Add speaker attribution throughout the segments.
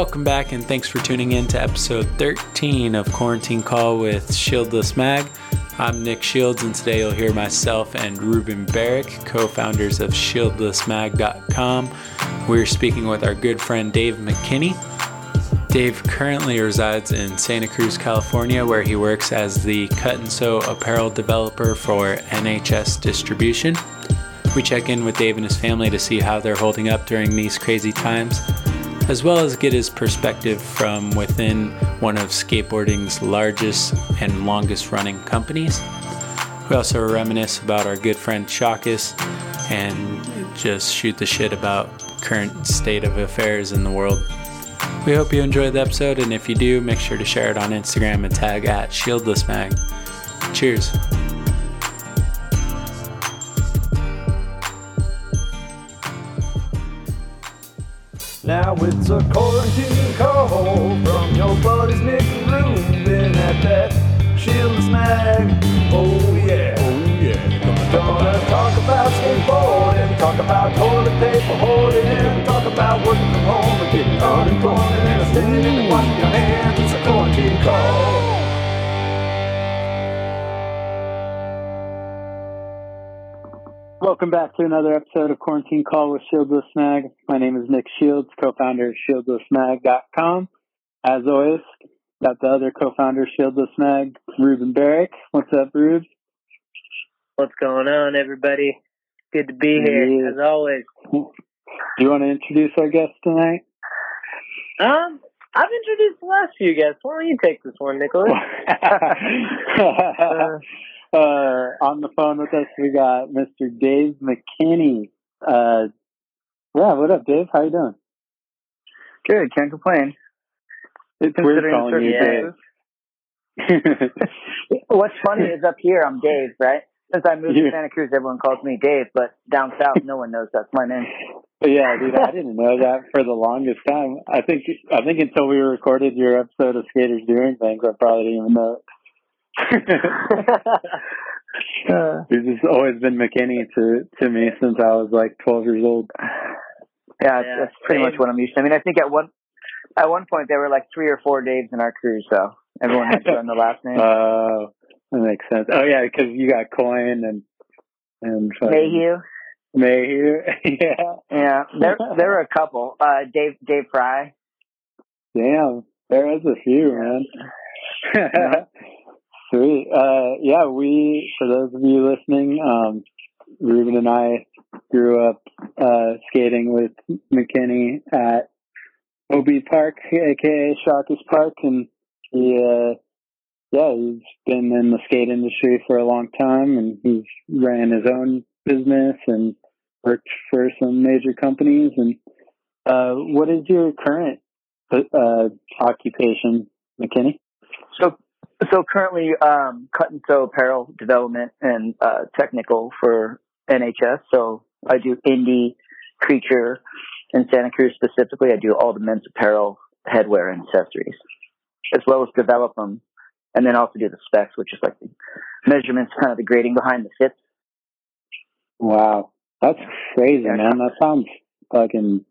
Speaker 1: Welcome back, and thanks for tuning in to episode 13 of Quarantine Call with Shieldless Mag. I'm Nick Shields, and today you'll hear myself and Ruben Barrick, co founders of ShieldlessMag.com. We're speaking with our good friend Dave McKinney. Dave currently resides in Santa Cruz, California, where he works as the cut and sew apparel developer for NHS Distribution. We check in with Dave and his family to see how they're holding up during these crazy times as well as get his perspective from within one of skateboarding's largest and longest running companies. We also reminisce about our good friend Chakas and just shoot the shit about current state of affairs in the world. We hope you enjoyed the episode, and if you do, make sure to share it on Instagram and tag at ShieldlessMag. Cheers.
Speaker 2: Now it's a quarantine call from your buddies Nick and Ruben at that Shieldless Mag. Oh yeah, oh yeah. Gonna talk about skateboarding, talk about toilet paper hoarding, talk about working from home and getting unemployment and standing in and washing your hands. It's a quarantine call.
Speaker 3: Welcome back to another episode of Quarantine Call with Shieldless Mag. My name is Nick Shields, co-founder of ShieldlessMag.com. As always, got the other co-founder of Shieldless Mag, Ruben Barrick. What's up, Rube?
Speaker 4: What's going on, everybody? Good to be here,
Speaker 3: Yeah.
Speaker 4: as always.
Speaker 3: Do you want to introduce our guest tonight?
Speaker 4: Um, I've introduced the last few guests. Why don't you take this one, Nicholas?
Speaker 3: uh, on the phone with us, we got Mr. Dave McKinney. Uh, yeah, what up, Dave? How you doing?
Speaker 5: Good, can't complain.
Speaker 3: It's weird
Speaker 5: Considering
Speaker 3: calling you
Speaker 5: circumstances.
Speaker 3: Dave.
Speaker 5: What's funny is up here I'm Dave, right? Since I moved to Santa Cruz, everyone calls me Dave, but down south, no one knows that's my name.
Speaker 3: Yeah, dude, I didn't know that for the longest time. I think I think until we recorded your episode of Skaters Doing Things, I probably didn't even know.
Speaker 5: Uh,
Speaker 3: It's just always been McKinney to to me since I was like 12 years old.
Speaker 5: yeah,
Speaker 4: Yeah,
Speaker 5: that's pretty much what I'm used to. I mean, I think at one at one point there were like three or four Daves in our crew, so everyone had to learn the last name.
Speaker 3: Oh, that makes sense. Oh yeah, because you got Coyne and and fucking
Speaker 5: Mayhew.
Speaker 3: Mayhew. yeah.
Speaker 5: Yeah, there there were a couple. Uh, Dave Dave Fry.
Speaker 3: Damn, there was a few, man. Sweet. Uh, yeah, we, for those of you listening, um, Ruben and I grew up, uh, skating with McKinney at OB Park, aka Shawkers Park, and he, uh, yeah, he's been in the skate industry for a long time, and he's ran his own business and worked for some major companies. And uh, what is your current uh, occupation, McKinney?
Speaker 5: So currently um, cut and sew apparel development and uh, technical for NHS. So I do Indy, creature, in Santa Cruz specifically. I do all the men's apparel, headwear, and accessories, as well as develop them, and then also do the specs, which is like the measurements, kind of the grading behind the fits.
Speaker 3: Wow, that's crazy,
Speaker 5: Yeah.
Speaker 3: man. That sounds fucking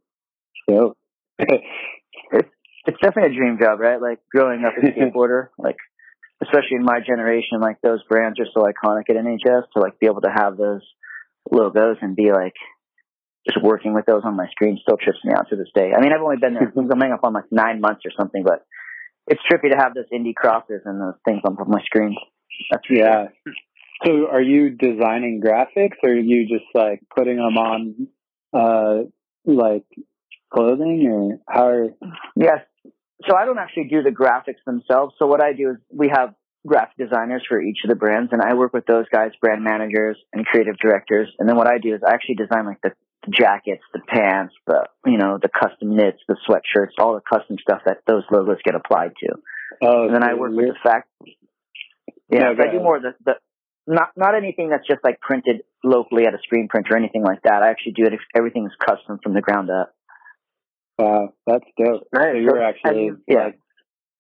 Speaker 3: dope.
Speaker 5: It's it's definitely a dream job, right? Like growing up a skateboarder, like especially in my generation, like those brands are so iconic at NHS to like be able to have those logos and be like just working with those on my screen still trips me out to this day. I mean, I've only been there coming up on like nine months or something, but it's trippy to have those Indy crosses and those things on my screen. That's
Speaker 3: yeah. So, are you designing graphics, or are you just like putting them on, uh, like clothing, or how? Are,
Speaker 5: Yes. So I don't actually do the graphics themselves. So what I do is we have graphic designers for each of the brands and I work with those guys, brand managers and creative directors. And then what I do is I actually design like the, the jackets, the pants, the, you know, the custom knits, the sweatshirts, all the custom stuff that those logos get applied to.
Speaker 3: oh,
Speaker 5: And then I work with the fact, yeah,
Speaker 3: No,
Speaker 5: I do more of the, the, not, not anything that's just like printed locally at a screen print or anything like that. I actually do it, everything is custom from the ground up.
Speaker 3: Wow, that's dope.
Speaker 5: Right.
Speaker 3: So you're actually
Speaker 5: yeah.
Speaker 3: like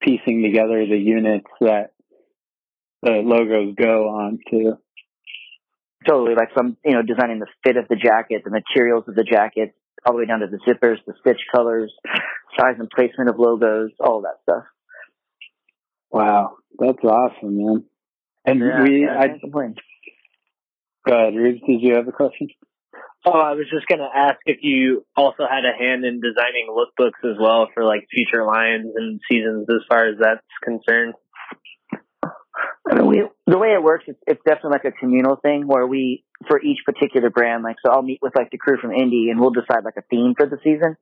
Speaker 3: piecing together the units that the logos go on to.
Speaker 5: Totally, like some, you know, designing the fit of the jacket, the materials of the jacket, all the way down to the zippers, the stitch colors, size and placement of logos, all that stuff.
Speaker 3: Wow, that's awesome, man. And
Speaker 5: Yeah,
Speaker 3: we,
Speaker 5: yeah, I
Speaker 3: I
Speaker 5: complain.
Speaker 3: go ahead, Reeves. Did you have a question?
Speaker 4: Oh, I was just gonna ask if you also had a hand in designing lookbooks as well for like future lines and seasons, as far as that's concerned.
Speaker 5: I mean, we, the way it works, it's, it's definitely like a communal thing where we, for each particular brand, like, so I'll meet with like the crew from Indy and we'll decide like a theme for the season.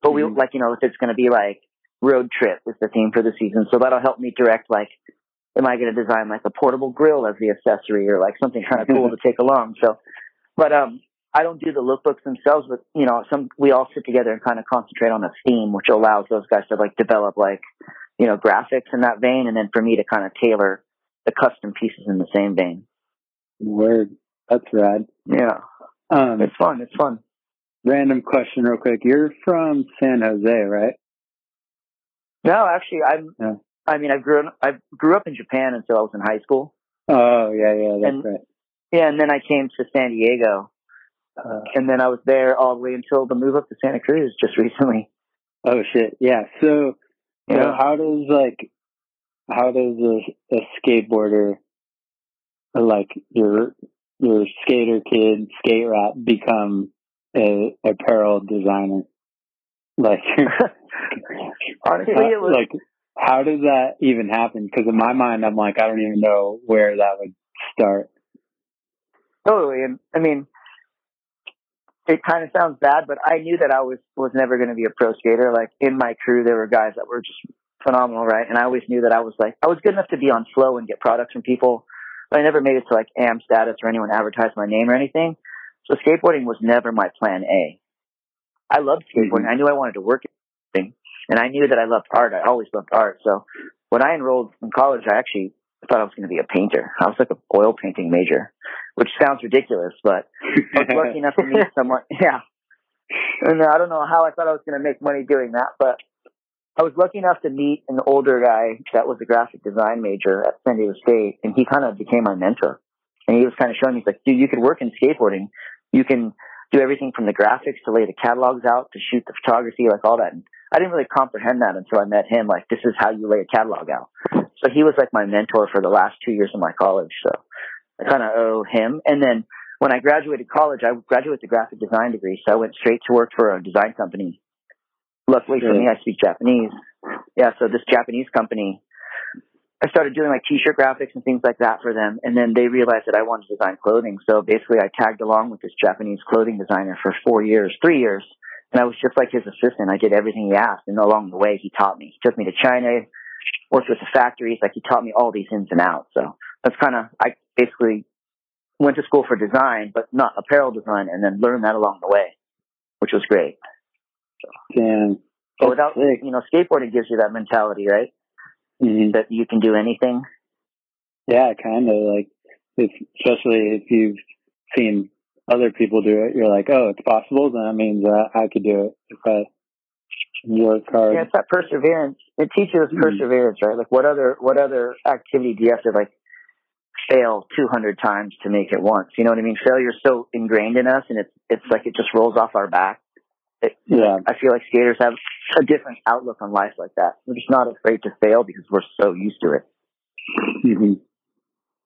Speaker 5: But we,
Speaker 3: Mhm.
Speaker 5: like, you know, if it's going to be like road trip is the theme for the season. So that'll help me direct, like, am I going to design like a portable grill as the accessory or like something kind of cool to take along? So, but, um, I don't do the lookbooks themselves, but you know, some, we all sit together and kind of concentrate on a theme, which allows those guys to like develop like, you know, graphics in that vein. And then for me to kind of tailor the custom pieces in the same vein.
Speaker 3: Word. That's rad.
Speaker 5: Yeah.
Speaker 3: Um,
Speaker 5: It's fun. It's fun.
Speaker 3: random question, real quick. You're from San Jose, right?
Speaker 5: No, actually, I'm.
Speaker 3: Yeah.
Speaker 5: I mean, I grew up. I grew up in Japan until I was in high school.
Speaker 3: Oh, yeah, yeah, that's
Speaker 5: And-
Speaker 3: right.
Speaker 5: Yeah, and then I came to San Diego,
Speaker 3: Uh,
Speaker 5: and then I was there all the way until the move up to Santa Cruz just recently.
Speaker 3: oh shit, yeah. So, so
Speaker 5: Yeah.
Speaker 3: how does like, how does a, a skateboarder, like your your skater kid, skate rap become a apparel designer? Like,
Speaker 5: Honestly,
Speaker 3: how-
Speaker 5: it was
Speaker 3: like, how does that even happen? Because in my mind, I'm like, I don't even know where that would start.
Speaker 5: totally. And I mean, it kind of sounds bad, but I knew that I was was never going to be a pro skater. Like in my crew, there were guys that were just phenomenal, right? And I always knew that I was like I was good enough to be on flow and get products from people. But I never made it to like AM status or anyone advertised my name or anything. So skateboarding was never my plan A. I loved mm-hmm. skateboarding. I knew I wanted to work and I knew that I loved art. I always loved art. So when I enrolled in college, I actually thought I was going to be a painter. I was like an oil painting major, which sounds ridiculous, but I was lucky enough to meet someone. Yeah. And uh, I don't know how I thought I was going to make money doing that, but I was lucky enough to meet an older guy that was a graphic design major at San Diego State, and he kind of became my mentor. And he was kind of showing me, he's like, dude, you could work in skateboarding. You can do everything from the graphics to lay the catalogs out to shoot the photography, like all that. And I didn't really comprehend that until I met him. Like, this is how you lay a catalog out. So he was like my mentor for the last two years of my college. So I kind of owe him. And then when I graduated college, I graduated with a graphic design degree. So I went straight to work for a design company. Luckily for me, I speak Japanese. Yeah. So this Japanese company, I started doing like t-shirt graphics and things like that for them. And then they realized that I wanted to design clothing. So basically I tagged along with this Japanese clothing designer for four years, three years. And I was just like his assistant. I did everything he asked. And along the way, he taught me. He took me to China, worked with the factories. Like he taught me all these ins and outs. So that's kind of, I basically went to school for design, but not apparel design and then learned that along the way, which was great.
Speaker 3: Damn.
Speaker 5: But without,
Speaker 3: sick.
Speaker 5: you know, skateboarding gives you that mentality, right?
Speaker 3: Mhm.
Speaker 5: That you can do anything.
Speaker 3: Yeah, kind of like, if, especially if you've seen other people do it, you're like, oh, it's possible. Then that means uh, I could do it if I work hard.
Speaker 5: Yeah, it's that perseverance. It teaches
Speaker 3: Mhm.
Speaker 5: perseverance, right? Like what other what other activity do you have to like fail two hundred times to make it once? You know what I mean? Failure's so ingrained in us, and it's it's like it just rolls off our back. It,
Speaker 3: Yeah.
Speaker 5: I feel like skaters have a different outlook on life like that. We're just not afraid to fail because we're so used to it.
Speaker 3: hmm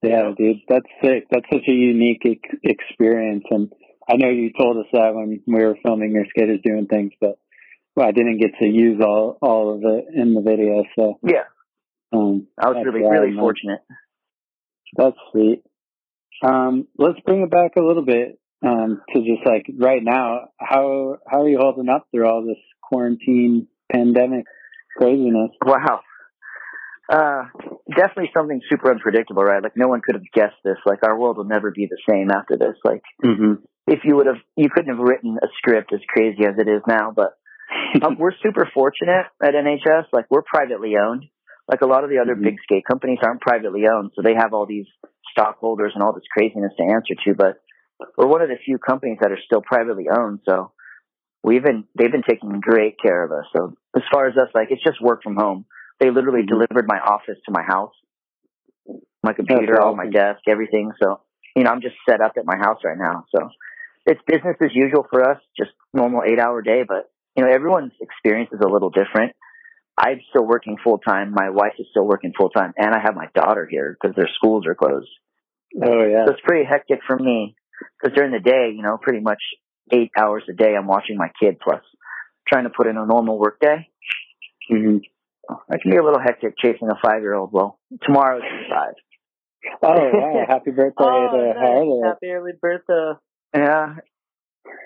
Speaker 3: Yeah, dude, that's sick. That's such a unique ex- experience, and I know you told us that when we were filming your skaters doing things, but well, I didn't get to use all all of it in the video. So,
Speaker 5: Yeah,
Speaker 3: um,
Speaker 5: I was really really
Speaker 3: man.
Speaker 5: fortunate.
Speaker 3: That's sweet. Um, let's bring it back a little bit um, to just like right now. How how are you holding up through all this quarantine pandemic craziness?
Speaker 5: Wow. Uh, definitely something super unpredictable, right? Like no one could have guessed this. Like our world will never be the same after this. Like
Speaker 3: Mm-hmm.
Speaker 5: if you would have, you couldn't have written a script as crazy as it is now. But um, we're super fortunate at NHS. Like we're privately owned. Like a lot of the other
Speaker 3: Mhm.
Speaker 5: big skate companies aren't privately owned, so they have all these stockholders and all this craziness to answer to. But we're one of the few companies that are still privately owned. So we've been, they've been taking great care of us. So as far as us, like it's just work from home. They literally
Speaker 3: Mhm.
Speaker 5: delivered my office to my house, my computer, all my desk, everything. So you know, I'm just set up at my house right now. So it's business as usual for us, just normal eight hour day. But you know, everyone's experience is a little different. I'm still working full time. My wife is still working full time, and I have my daughter here because their schools are closed.
Speaker 3: Oh yeah.
Speaker 5: So it's pretty hectic for me because during the day, you know, pretty much eight hours a day, I'm watching my kid plus trying to put in a normal work day.
Speaker 3: hmm
Speaker 5: It can be a little hectic chasing a five year old. Well, tomorrow's five.
Speaker 3: Oh wow! Happy birthday
Speaker 4: Oh,
Speaker 3: to
Speaker 4: nice.
Speaker 3: Harley.
Speaker 4: Happy early birthday.
Speaker 5: Yeah,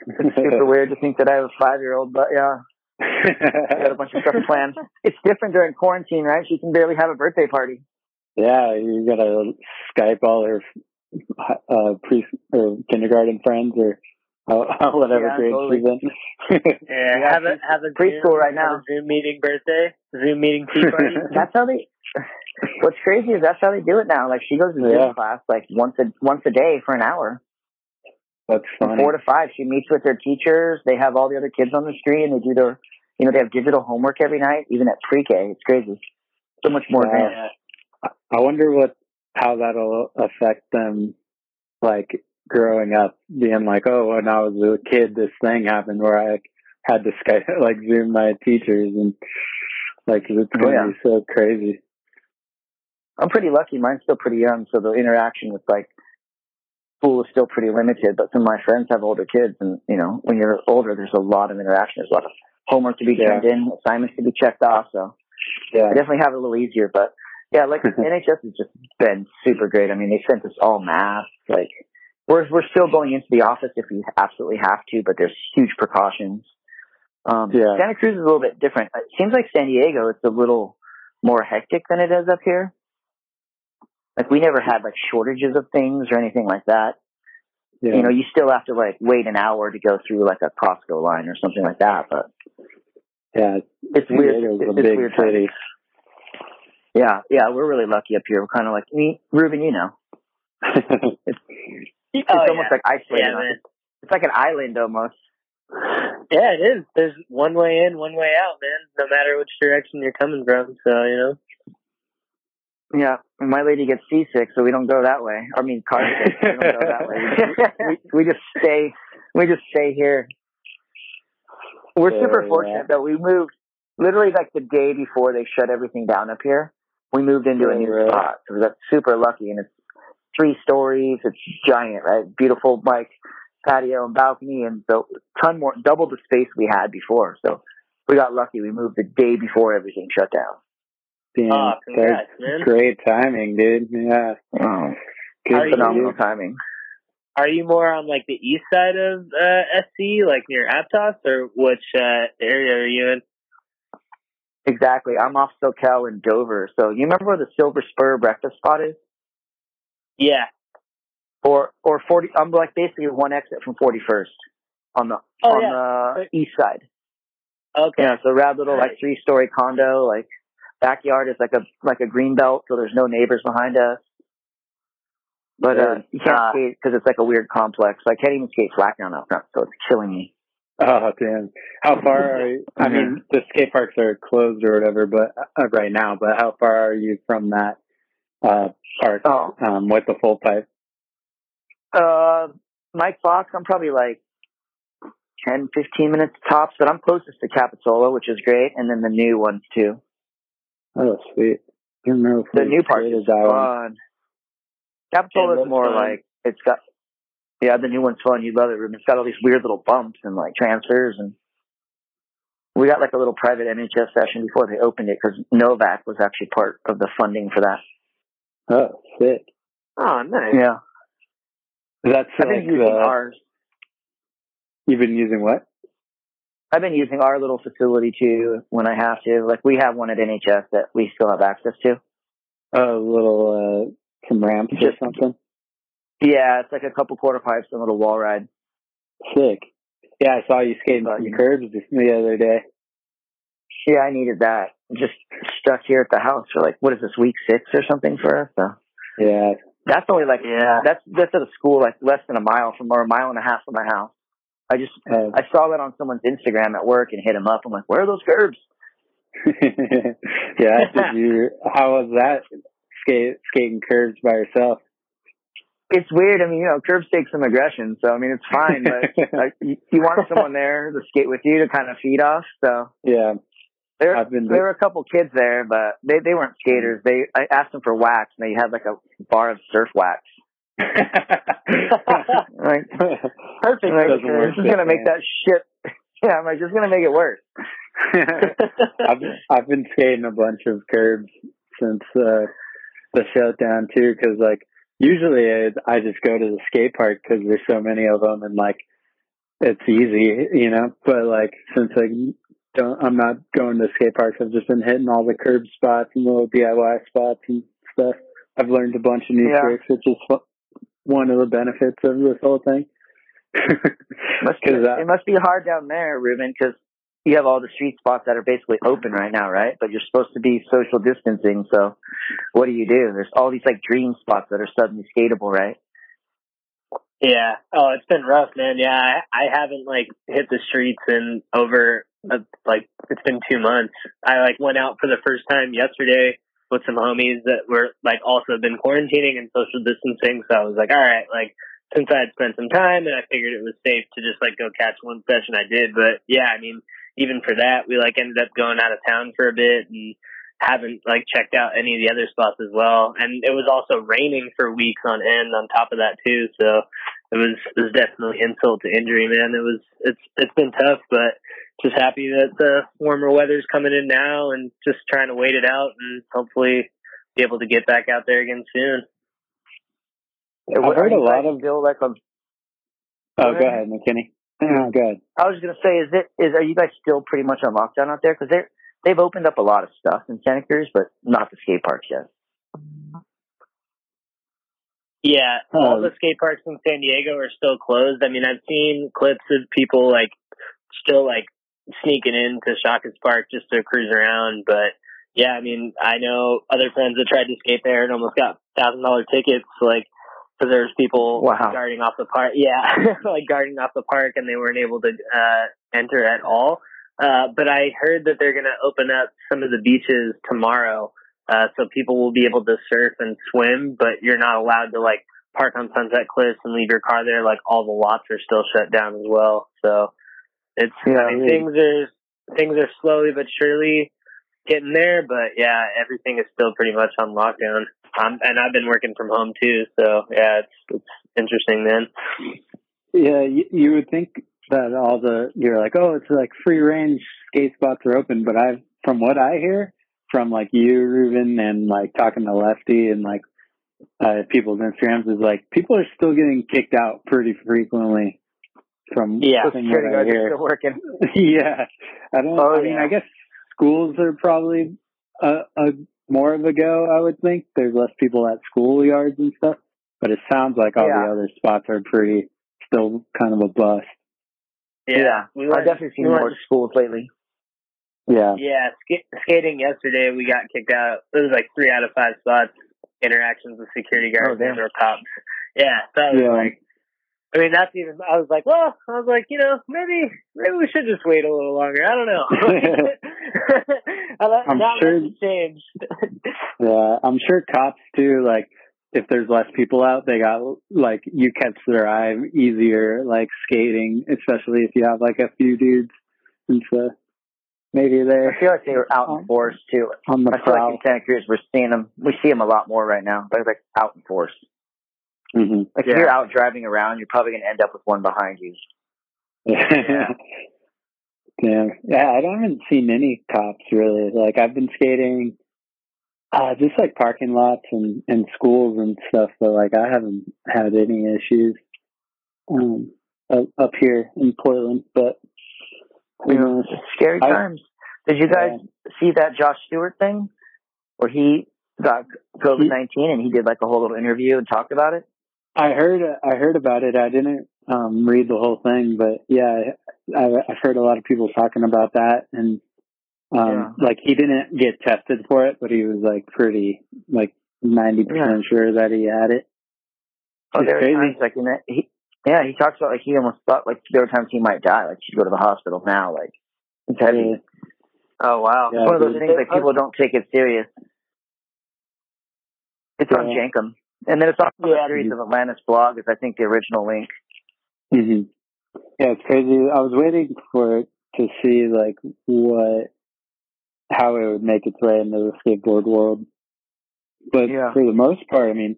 Speaker 5: it's super weird to think that I have a five year old, but yeah, I got a bunch of stuff planned. It's different during quarantine, right? She can barely have a birthday party.
Speaker 3: yeah, you gotta Skype all her uh, pre or kindergarten friends or uh, whatever
Speaker 5: Yeah,
Speaker 3: grade
Speaker 5: totally.
Speaker 3: she's in.
Speaker 4: Yeah,
Speaker 5: Yeah,
Speaker 4: have a have a
Speaker 5: preschool
Speaker 4: Zoom,
Speaker 5: right
Speaker 4: have
Speaker 5: now.
Speaker 4: a Zoom meeting birthday, Zoom meeting tea party.
Speaker 5: That's how they. What's crazy is that's how they do it now. Like she goes to
Speaker 3: Yeah.
Speaker 5: gym class like once a once a day for an hour.
Speaker 3: That's
Speaker 5: from four to five. She meets with their teachers. They have all the other kids on the street, and they do their, you know, they have digital homework every night, even at pre-K. It's crazy. So much more advanced.
Speaker 3: I wonder what how that'll affect them, like growing up, being like, oh, when I was a kid, this thing happened where I had to Skype, like Zoom my teachers, and like it's
Speaker 5: Oh,
Speaker 3: gonna
Speaker 5: yeah.
Speaker 3: be so crazy.
Speaker 5: I'm pretty lucky. Mine's still pretty young, so the interaction with like school is still pretty limited. But some of my friends have older kids, and you know, when you're older, there's a lot of interaction. There's a lot of homework to be
Speaker 3: Yeah.
Speaker 5: turned in, assignments to be checked off. So
Speaker 3: Yeah,
Speaker 5: I definitely have it a little easier. But yeah, like NHS has just been super great. I mean, they sent us all masks. Like we're we're still going into the office if we absolutely have to, but there's huge precautions. Um,
Speaker 3: Yeah.
Speaker 5: Santa Cruz is a little bit different. It seems like San Diego, it's a little more hectic than it is up here. Like we never had like shortages of things or anything like that.
Speaker 3: yeah.
Speaker 5: You know, you still have to like wait an hour to go through like a Costco line or something like that. But
Speaker 3: yeah.
Speaker 5: it's weird.
Speaker 3: Diego's
Speaker 5: It's,
Speaker 3: a
Speaker 5: it's
Speaker 3: big
Speaker 5: weird. times.
Speaker 3: city.
Speaker 5: Yeah, yeah, we're really lucky up here. We're kind of like, me, Ruben, you know, it's
Speaker 4: Oh,
Speaker 5: almost
Speaker 4: yeah.
Speaker 5: like isolated.
Speaker 4: Yeah, man.
Speaker 5: It's like an island almost.
Speaker 4: Yeah, it is. There's one way in, one way out, man. No matter which direction you're coming from. So you know.
Speaker 5: Yeah, my lady gets seasick, so we don't go that way. I mean, car sick, we don't go that way. We, we, we just stay. We just stay here. We're
Speaker 3: Yeah,
Speaker 5: super
Speaker 3: yeah.
Speaker 5: fortunate though. We moved literally like the day before they shut everything down up here. We moved into a
Speaker 3: Oh,
Speaker 5: new spot, so we got super lucky, and it's three stories. It's giant, right? Beautiful like patio and balcony, and so ton more, double the space we had before. So we got lucky. We moved the day before everything shut down.
Speaker 3: Damn,
Speaker 4: Oh, congrats, man.
Speaker 3: great timing, dude. Yeah,
Speaker 5: Oh,
Speaker 3: good
Speaker 4: Are
Speaker 5: phenomenal
Speaker 3: you.
Speaker 5: timing.
Speaker 4: Are you more on like the east side of uh, SC, like near Aptos, or which uh, area are you in?
Speaker 5: Exactly. I'm off Soquel in Dover. So you remember where the Silver Spur breakfast spot is?
Speaker 4: Yeah.
Speaker 5: Or or forty I'm like basically one exit from forty first on the
Speaker 4: Oh
Speaker 5: on
Speaker 4: yeah.
Speaker 5: the east side.
Speaker 4: Okay.
Speaker 5: Yeah, so rad little like three story condo, like backyard is like a like a green belt, so there's no neighbors behind us. But uh, you can't
Speaker 4: Ah.
Speaker 5: skate because it's like a weird complex. So I can't even skate flat ground out front, so it's killing me.
Speaker 3: Oh damn! How far are you? I mean, the skate parks are closed or whatever, but uh, right now. But how far are you from that uh, park
Speaker 5: Oh.
Speaker 3: um, with the full pipe?
Speaker 5: Uh, Mike Fox, I'm probably like 10, 15 minutes tops, but I'm closest to Capitola, which is great, and then the new ones too.
Speaker 3: Oh, sweet! You remember if
Speaker 5: The new part is fun. Capitola
Speaker 4: It
Speaker 5: is
Speaker 4: looks
Speaker 5: more
Speaker 4: fun.
Speaker 5: like it's got. Yeah, the new one's fun. You love it, Ruben. It's got all these weird little bumps and like transfers, and we got like a little private NHS session before they opened it because Novak was actually part of the funding for that.
Speaker 3: Oh, sick!
Speaker 4: Oh, nice.
Speaker 5: Yeah,
Speaker 3: That's
Speaker 5: I've
Speaker 3: like
Speaker 5: been using
Speaker 3: uh,
Speaker 5: ours.
Speaker 3: you've been using what?
Speaker 5: I've been using our little facility too when I have to. Like we have one at NHS that we still have access to.
Speaker 3: Oh, a little uh, some ramps or something.
Speaker 5: Yeah, it's like a couple quarter pipes and a little wall ride.
Speaker 3: Sick. Yeah, I saw you skating
Speaker 5: on
Speaker 3: some
Speaker 5: you
Speaker 3: curbs the other day.
Speaker 5: Yeah, I needed that. Just stuck here at the house for like what is this week six or something for us? So
Speaker 3: Yeah,
Speaker 5: that's only like
Speaker 4: Yeah.
Speaker 5: that's that's at a school like less than a mile from or a mile and a half from my house. I just
Speaker 3: uh,
Speaker 5: I saw that on someone's Instagram at work and hit him up. I'm like, where are those curbs?
Speaker 3: yeah. Did you? How was that skate skating curbs by yourself?
Speaker 5: it's weird. I mean, you know, curbs take some aggression, so I mean, it's fine. But like, you, you want someone there to skate with you to kind of feed off. So
Speaker 3: yeah,
Speaker 5: there,
Speaker 3: I've been-
Speaker 5: there were a couple kids there, but they they weren't skaters. They I asked them for wax, and they had like a bar of surf wax. Like,
Speaker 4: Perfect.
Speaker 5: Like,
Speaker 3: work
Speaker 5: this is gonna
Speaker 3: that
Speaker 5: make that shit. Yeah, I'm like, just gonna make it worse.
Speaker 3: I've I've been skating a bunch of curbs since uh, the shutdown too, because like usually I, I just go to the skate park because there's so many of them and like it's easy, you know. But like since I don't, I'm not going to skate parks. I've just been hitting all the curb spots and little DIY spots and stuff. I've learned a bunch of new
Speaker 5: Yeah.
Speaker 3: tricks, which is fu- one of the benefits of this whole thing.
Speaker 5: Must be,
Speaker 3: 'Cause, uh,
Speaker 5: it must be hard down there, Ruben, because you have all the street spots that are basically open right now, right? But you're supposed to be social distancing. So, what do you do? There's all these like dream spots that are suddenly skatable, right?
Speaker 4: Yeah. Oh, it's been rough, man. Yeah, I, I haven't like hit the streets in over uh, like it's been two months. I like went out for the first time yesterday with some homies that were like also been quarantining and social distancing. So I was like, all right, like since I had spent some time and I figured it was safe to just like go catch one session, I did. But yeah, I mean, even for that, we like ended up going out of town for a bit and haven't like checked out any of the other spots as well. And it was also raining for weeks on end on top of that too. So it was it was definitely insult to injury, man. It was it's it's been tough, but just happy that the warmer weather's coming in now and just trying to wait it out and hopefully be able to get back out there again soon.
Speaker 3: I've heard a lot of-
Speaker 5: still like on.
Speaker 3: oh, go ahead, McKinney. Oh, good.
Speaker 5: I was just gonna say, is it is are you guys still pretty much on lockdown out there? Because they they've opened up a lot of stuff in Santa Cruz, but not the skate parks yet.
Speaker 4: Yeah, all
Speaker 3: Oh.
Speaker 4: the skate parks in San Diego are still closed. I mean, I've seen clips of people like still like sneaking into Shaka's Park just to cruise around. But yeah, I mean, I know other friends that tried to skate there and almost got thousand dollar tickets, like because there's people
Speaker 5: Wow.
Speaker 4: guarding off the park. Yeah, like guarding off the park, and they weren't able to uh, enter at all. Uh, but I heard that they're going to open up some of the beaches tomorrow. Uh, so people will be able to surf and swim, but you're not allowed to like park on Sunset Cliffs and leave your car there. Like all the lots are still shut down as well. So it's
Speaker 5: Yeah,
Speaker 4: I mean, things are things are slowly but surely getting there. But yeah, everything is still pretty much on lockdown. Um, and I've been working from home too. So yeah, it's it's interesting, then.
Speaker 3: Yeah, you, you would think that all the you're like, oh, it's like free range skate spots are open, but I've from what I hear from like you, Ruben, and like talking to Lefty and like uh, people's Instagrams is like people are still getting kicked out pretty frequently. From
Speaker 4: Yeah,
Speaker 3: from what
Speaker 5: Security
Speaker 3: I
Speaker 5: guards are still working.
Speaker 3: yeah, I don't.
Speaker 5: Oh,
Speaker 3: I mean,
Speaker 5: yeah.
Speaker 3: I guess schools are probably a, a more of a go. I would think there's less people at school yards and stuff, but it sounds like all
Speaker 5: Yeah.
Speaker 3: the other spots are pretty still kind of a bust.
Speaker 5: Yeah,
Speaker 4: we
Speaker 5: I've definitely seen
Speaker 4: we went-
Speaker 5: more schools lately.
Speaker 3: Yeah,
Speaker 4: Yeah, sk- skating yesterday, we got kicked out. It was like three out of five spots. Interactions with security oh, guards
Speaker 5: Oh, damn.
Speaker 4: or cops. Yeah, that was
Speaker 3: Yeah.
Speaker 4: like. I mean, that's even. I was like, well, I was like, you know, maybe maybe we should just wait a little longer. I don't know. I like,
Speaker 3: I'm
Speaker 4: not
Speaker 3: sure-
Speaker 4: changed.
Speaker 3: yeah. I'm sure cops too. Like, if there's less people out, they got like you catch their eye easier, like skating, especially if you have like a few dudes and stuff. Maybe
Speaker 5: they.
Speaker 3: I
Speaker 5: feel like they were out in force too.
Speaker 3: on the
Speaker 5: I feel like in Santa Cruz we're seeing them. We see them a lot more right now. They're like out in force.
Speaker 3: Hmm
Speaker 5: Like if
Speaker 4: Yeah.
Speaker 5: you're out driving around, you're probably going to end up with one behind you.
Speaker 3: Yeah. Damn. Yeah, I don't haven't seen any cops really. Like I've been skating uh just like parking lots and, and schools and stuff, but like I haven't had any issues um up, up here in Portland. But who knows?
Speaker 5: Scary
Speaker 3: I-
Speaker 5: times. Did you guys see that Josh Stewart thing where he got COVID nineteen and he did like a whole little interview and talked about it?
Speaker 3: I heard I heard about it. I didn't um read the whole thing, but yeah, I I've heard a lot of people talking about that and um like he didn't get tested for it, but he was like pretty like 90% sure that he had it.
Speaker 5: Oh, there
Speaker 3: crazy.
Speaker 5: times like in that he, yeah, he talks about like he almost thought like there were times he might die, like he'd go to the hospital now, like it's heavy.
Speaker 3: Yeah.
Speaker 4: Oh wow.
Speaker 3: Yeah.
Speaker 5: It's one of those things like people don't take it serious. It's on Jenkem. And then it's on the
Speaker 4: Yeah.
Speaker 5: Theories of Atlantis blog is I think the original link.
Speaker 3: hmm Yeah, it's crazy. I was waiting for it to see like what how it would make its way into the skateboard world. But
Speaker 5: Yeah.
Speaker 3: for the most part, I mean,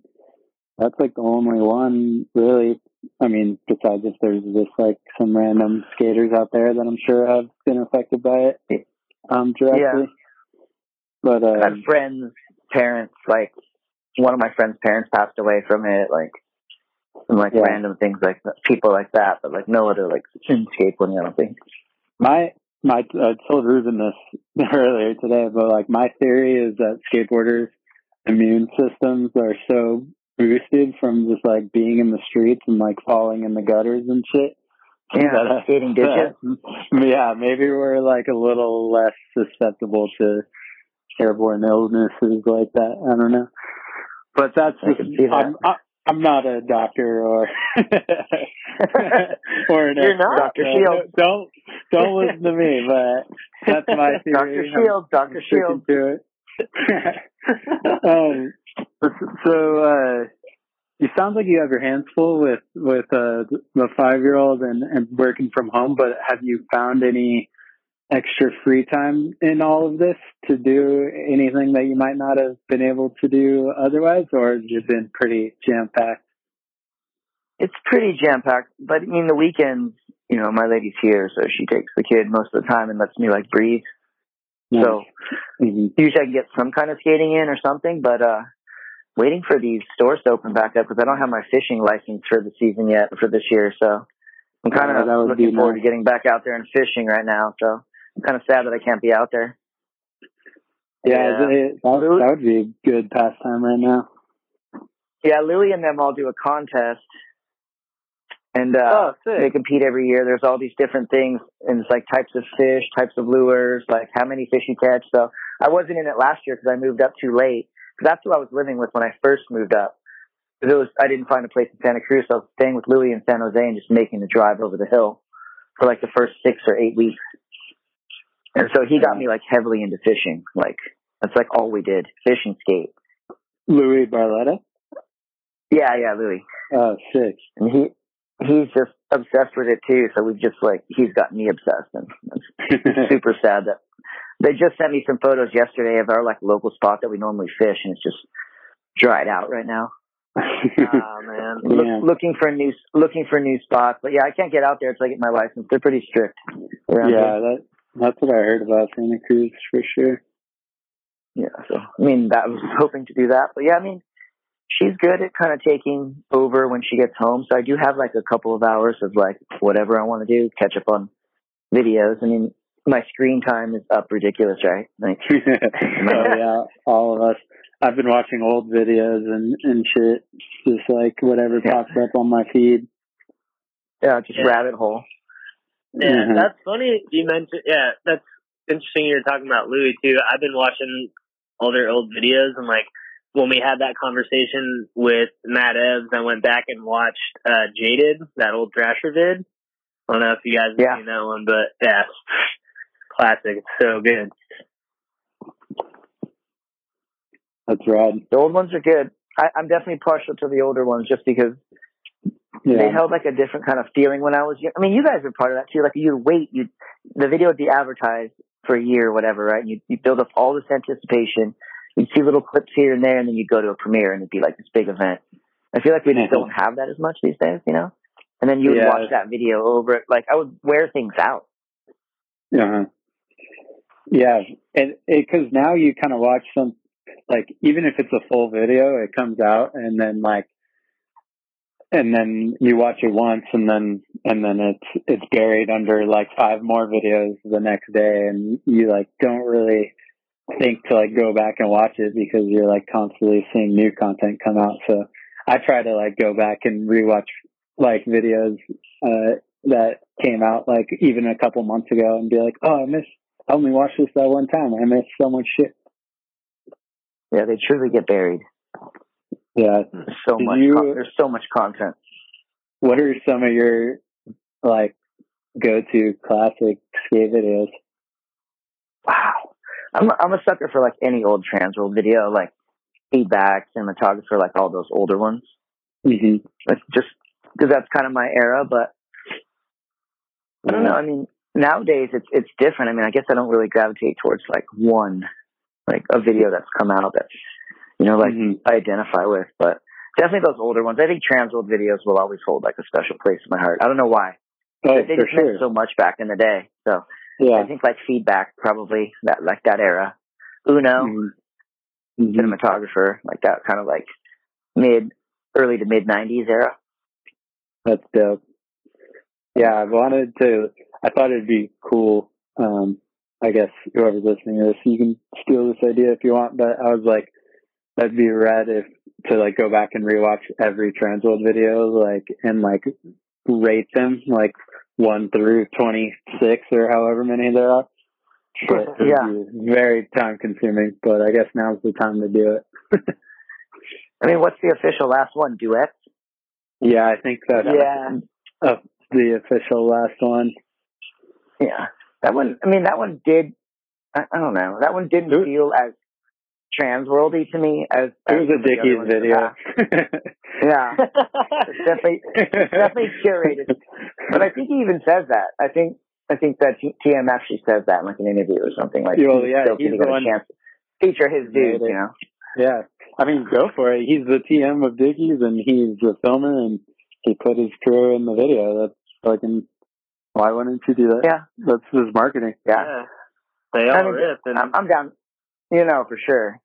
Speaker 3: that's like the only one really. I mean, besides if there's just like some random skaters out there that I'm sure have been affected by it um, directly.
Speaker 5: Yeah. But
Speaker 3: um,
Speaker 5: friends, parents, like one of my friends' parents passed away from it, like some like
Speaker 3: Yeah.
Speaker 5: random things like that, people like that, but like no other like in skateboarding. I don't think.
Speaker 3: My my I told Ruben this earlier today, but like my theory is that skateboarders' immune systems are so boosted from just like being in the streets and like falling in the gutters and shit.
Speaker 5: Yeah,
Speaker 3: that,
Speaker 5: skating
Speaker 3: yeah, maybe we're like a little less susceptible to airborne illnesses like that. I don't know, but that's
Speaker 5: I
Speaker 3: just,
Speaker 5: that.
Speaker 3: I'm, I, I'm not a doctor or or an
Speaker 5: You're not, Dr.
Speaker 3: so
Speaker 5: Shields.
Speaker 3: Don't don't listen to me, but that's my theory.
Speaker 5: Dr. Shields,
Speaker 3: I'm
Speaker 5: Dr. Shields.
Speaker 3: to it. um, so uh, it sounds like you have your hands full with with uh, the five year old and, and working from home. But have you found any extra free time in all of this to do anything that you might not have been able to do otherwise, or has it been pretty jam packed?
Speaker 5: It's pretty jam packed, but I mean the weekends. You know, my lady's here, so she takes the kid most of the time and lets me like breathe. So
Speaker 3: hmm
Speaker 5: usually I can get some kind of skating in or something, but uh waiting for these stores to open back up because I don't have my fishing license for the season yet for this year. So I'm kind of looking forward
Speaker 3: nice.
Speaker 5: to getting back out there and fishing right now. So I'm kind of sad that I can't be out there.
Speaker 3: yeah,
Speaker 5: Yeah.
Speaker 3: it- that, that would be a good pastime right now.
Speaker 5: Yeah, Louie and them all do a contest, and uh,
Speaker 4: Oh,
Speaker 5: they compete every year. There's all these different things, and it's like types of fish, types of lures, like how many fish you catch. So I wasn't in it last year because I moved up too late. 'Cause that's who I was living with when I first moved up. 'Cause it was I didn't find a place in Santa Cruz, so I was staying with Louie in San Jose and just making the drive over the hill for like the first six or eight weeks. And so he got me like heavily into fishing. Like that's like all we did, fish and skate.
Speaker 3: Louie Barletta.
Speaker 5: Yeah, yeah, Louie.
Speaker 3: Oh, sick.
Speaker 5: and he he's just obsessed with it too. So we've just like he's got me obsessed, and it's super sad that they just sent me some photos yesterday of our like local spot that we normally fish, and it's just dried out right now.
Speaker 4: Oh man.
Speaker 5: Look,
Speaker 3: Yeah.
Speaker 5: Looking for a new looking for a new spots, but yeah, I can't get out there until I get my license. They're pretty strict. around here.
Speaker 3: yeah, that that's what I heard about Santa Cruz for sure.
Speaker 5: Yeah, so I mean, that I was hoping to do that, but yeah, I mean, she's good at kind of taking over when she gets home. So I do have like a couple of hours of like whatever I want to do, catch up on videos. I mean, my screen time is up ridiculous, right? Like,
Speaker 3: oh yeah, all of us. I've been watching old videos and and shit, just like whatever
Speaker 5: Yeah.
Speaker 3: pops up on my feed.
Speaker 5: yeah, just
Speaker 4: Yeah.
Speaker 5: rabbit hole.
Speaker 4: Yeah,
Speaker 3: Mhm.
Speaker 4: that's funny. You mentioned, yeah, that's interesting. You're talking about Louie too. I've been watching all their old videos, and like when we had that conversation with Matt Evans, I went back and watched uh Jaded, that old Thrasher vid. I don't know if you guys have
Speaker 5: Yeah.
Speaker 4: seen that one, but yeah, classic. It's so good.
Speaker 3: That's rad.
Speaker 5: The old ones are good. I, I'm definitely partial to the older ones just because
Speaker 3: Yeah.
Speaker 5: they held like a different kind of feeling when I was young. I mean, you guys are part of that too. Like you'd wait, you the video would be advertised for a year or whatever, right? You you build up all this anticipation. You'd see little clips here and there, and then you'd go to a premiere, and it'd be like this big event. I feel like we just don't have that as much these days, you know. And then you would
Speaker 3: Yeah.
Speaker 5: watch that video over. it. Like I would wear things out.
Speaker 3: Uh-huh. Yeah, and because now you kind of watch some, like even if it's a full video, it comes out and then like, and then you watch it once and then and then it's it's buried under like five more videos the next day, and you like don't really think to like go back and watch it because you're like constantly seeing new content come out. So I try to like go back and rewatch like videos uh that came out like even a couple months ago and be like, oh, I missed. I only watched this that one time. I missed so much shit.
Speaker 5: Yeah, they truly get buried.
Speaker 3: Yeah.
Speaker 5: There's so
Speaker 3: Did
Speaker 5: much.
Speaker 3: you-
Speaker 5: con- there's so much content.
Speaker 3: What are some of your like go-to classic skate videos?
Speaker 5: Wow. I'm a, I'm a sucker for like any old Transworld video. Like feedback, cinematographer, like all those older ones.
Speaker 3: hmm
Speaker 5: Like just because that's kind of my era, but I don't know. I mean, nowadays it's it's different. I mean, I guess I don't really gravitate towards like one, like a video that's come out that you know, like
Speaker 3: Mhm.
Speaker 5: I identify with. But definitely those older ones. I think Trans Transworld videos will always hold like a special place in my heart. I don't know why.
Speaker 3: Oh,
Speaker 5: they just meant so much back in the day. So
Speaker 3: yeah, I
Speaker 5: think like feedback probably that like that era. Uno
Speaker 3: Mhm. Mhm.
Speaker 5: cinematographer like that kind of like mid early to mid '90s era.
Speaker 3: That's dope. Yeah, I wanted to. I thought it'd be cool. Um, I guess whoever's listening to this, you can steal this idea if you want. But I was like, that'd be rad if to like go back and rewatch every Transworld video, like and like rate them like one through twenty six or however many there are. But
Speaker 5: Yeah.
Speaker 3: very time consuming. But I guess now's the time to do it.
Speaker 5: I mean, what's the official last one? Duets?
Speaker 3: yeah, I think that's
Speaker 5: Yeah.
Speaker 3: uh, the official last one.
Speaker 5: Yeah, that one. I mean, that one did. I, I don't know. That one didn't feel as transworldy to me as.
Speaker 3: It
Speaker 5: as
Speaker 3: was
Speaker 5: some
Speaker 3: a
Speaker 5: of the other
Speaker 3: Dickies
Speaker 5: ones in the
Speaker 3: video.
Speaker 5: Yeah, it's definitely definitely curated. But I think he even says that. I think I think that TM actually says that in like an interview or something. Like,
Speaker 3: Well,
Speaker 5: he
Speaker 3: yeah,
Speaker 5: still
Speaker 3: he's
Speaker 5: didn't
Speaker 3: the
Speaker 5: get a
Speaker 3: one-
Speaker 5: chance to feature his
Speaker 3: Made
Speaker 5: dudes. You know.
Speaker 3: yeah, I mean, go for it. He's the TM of Dickies, and he's the filmer, and he put his crew in the video. That's fucking. Why wouldn't you do that?
Speaker 5: Yeah.
Speaker 3: that's his marketing.
Speaker 5: Yeah.
Speaker 4: Yeah. They all
Speaker 5: I mean,
Speaker 4: rip. And
Speaker 5: I'm, I'm down. You know for sure.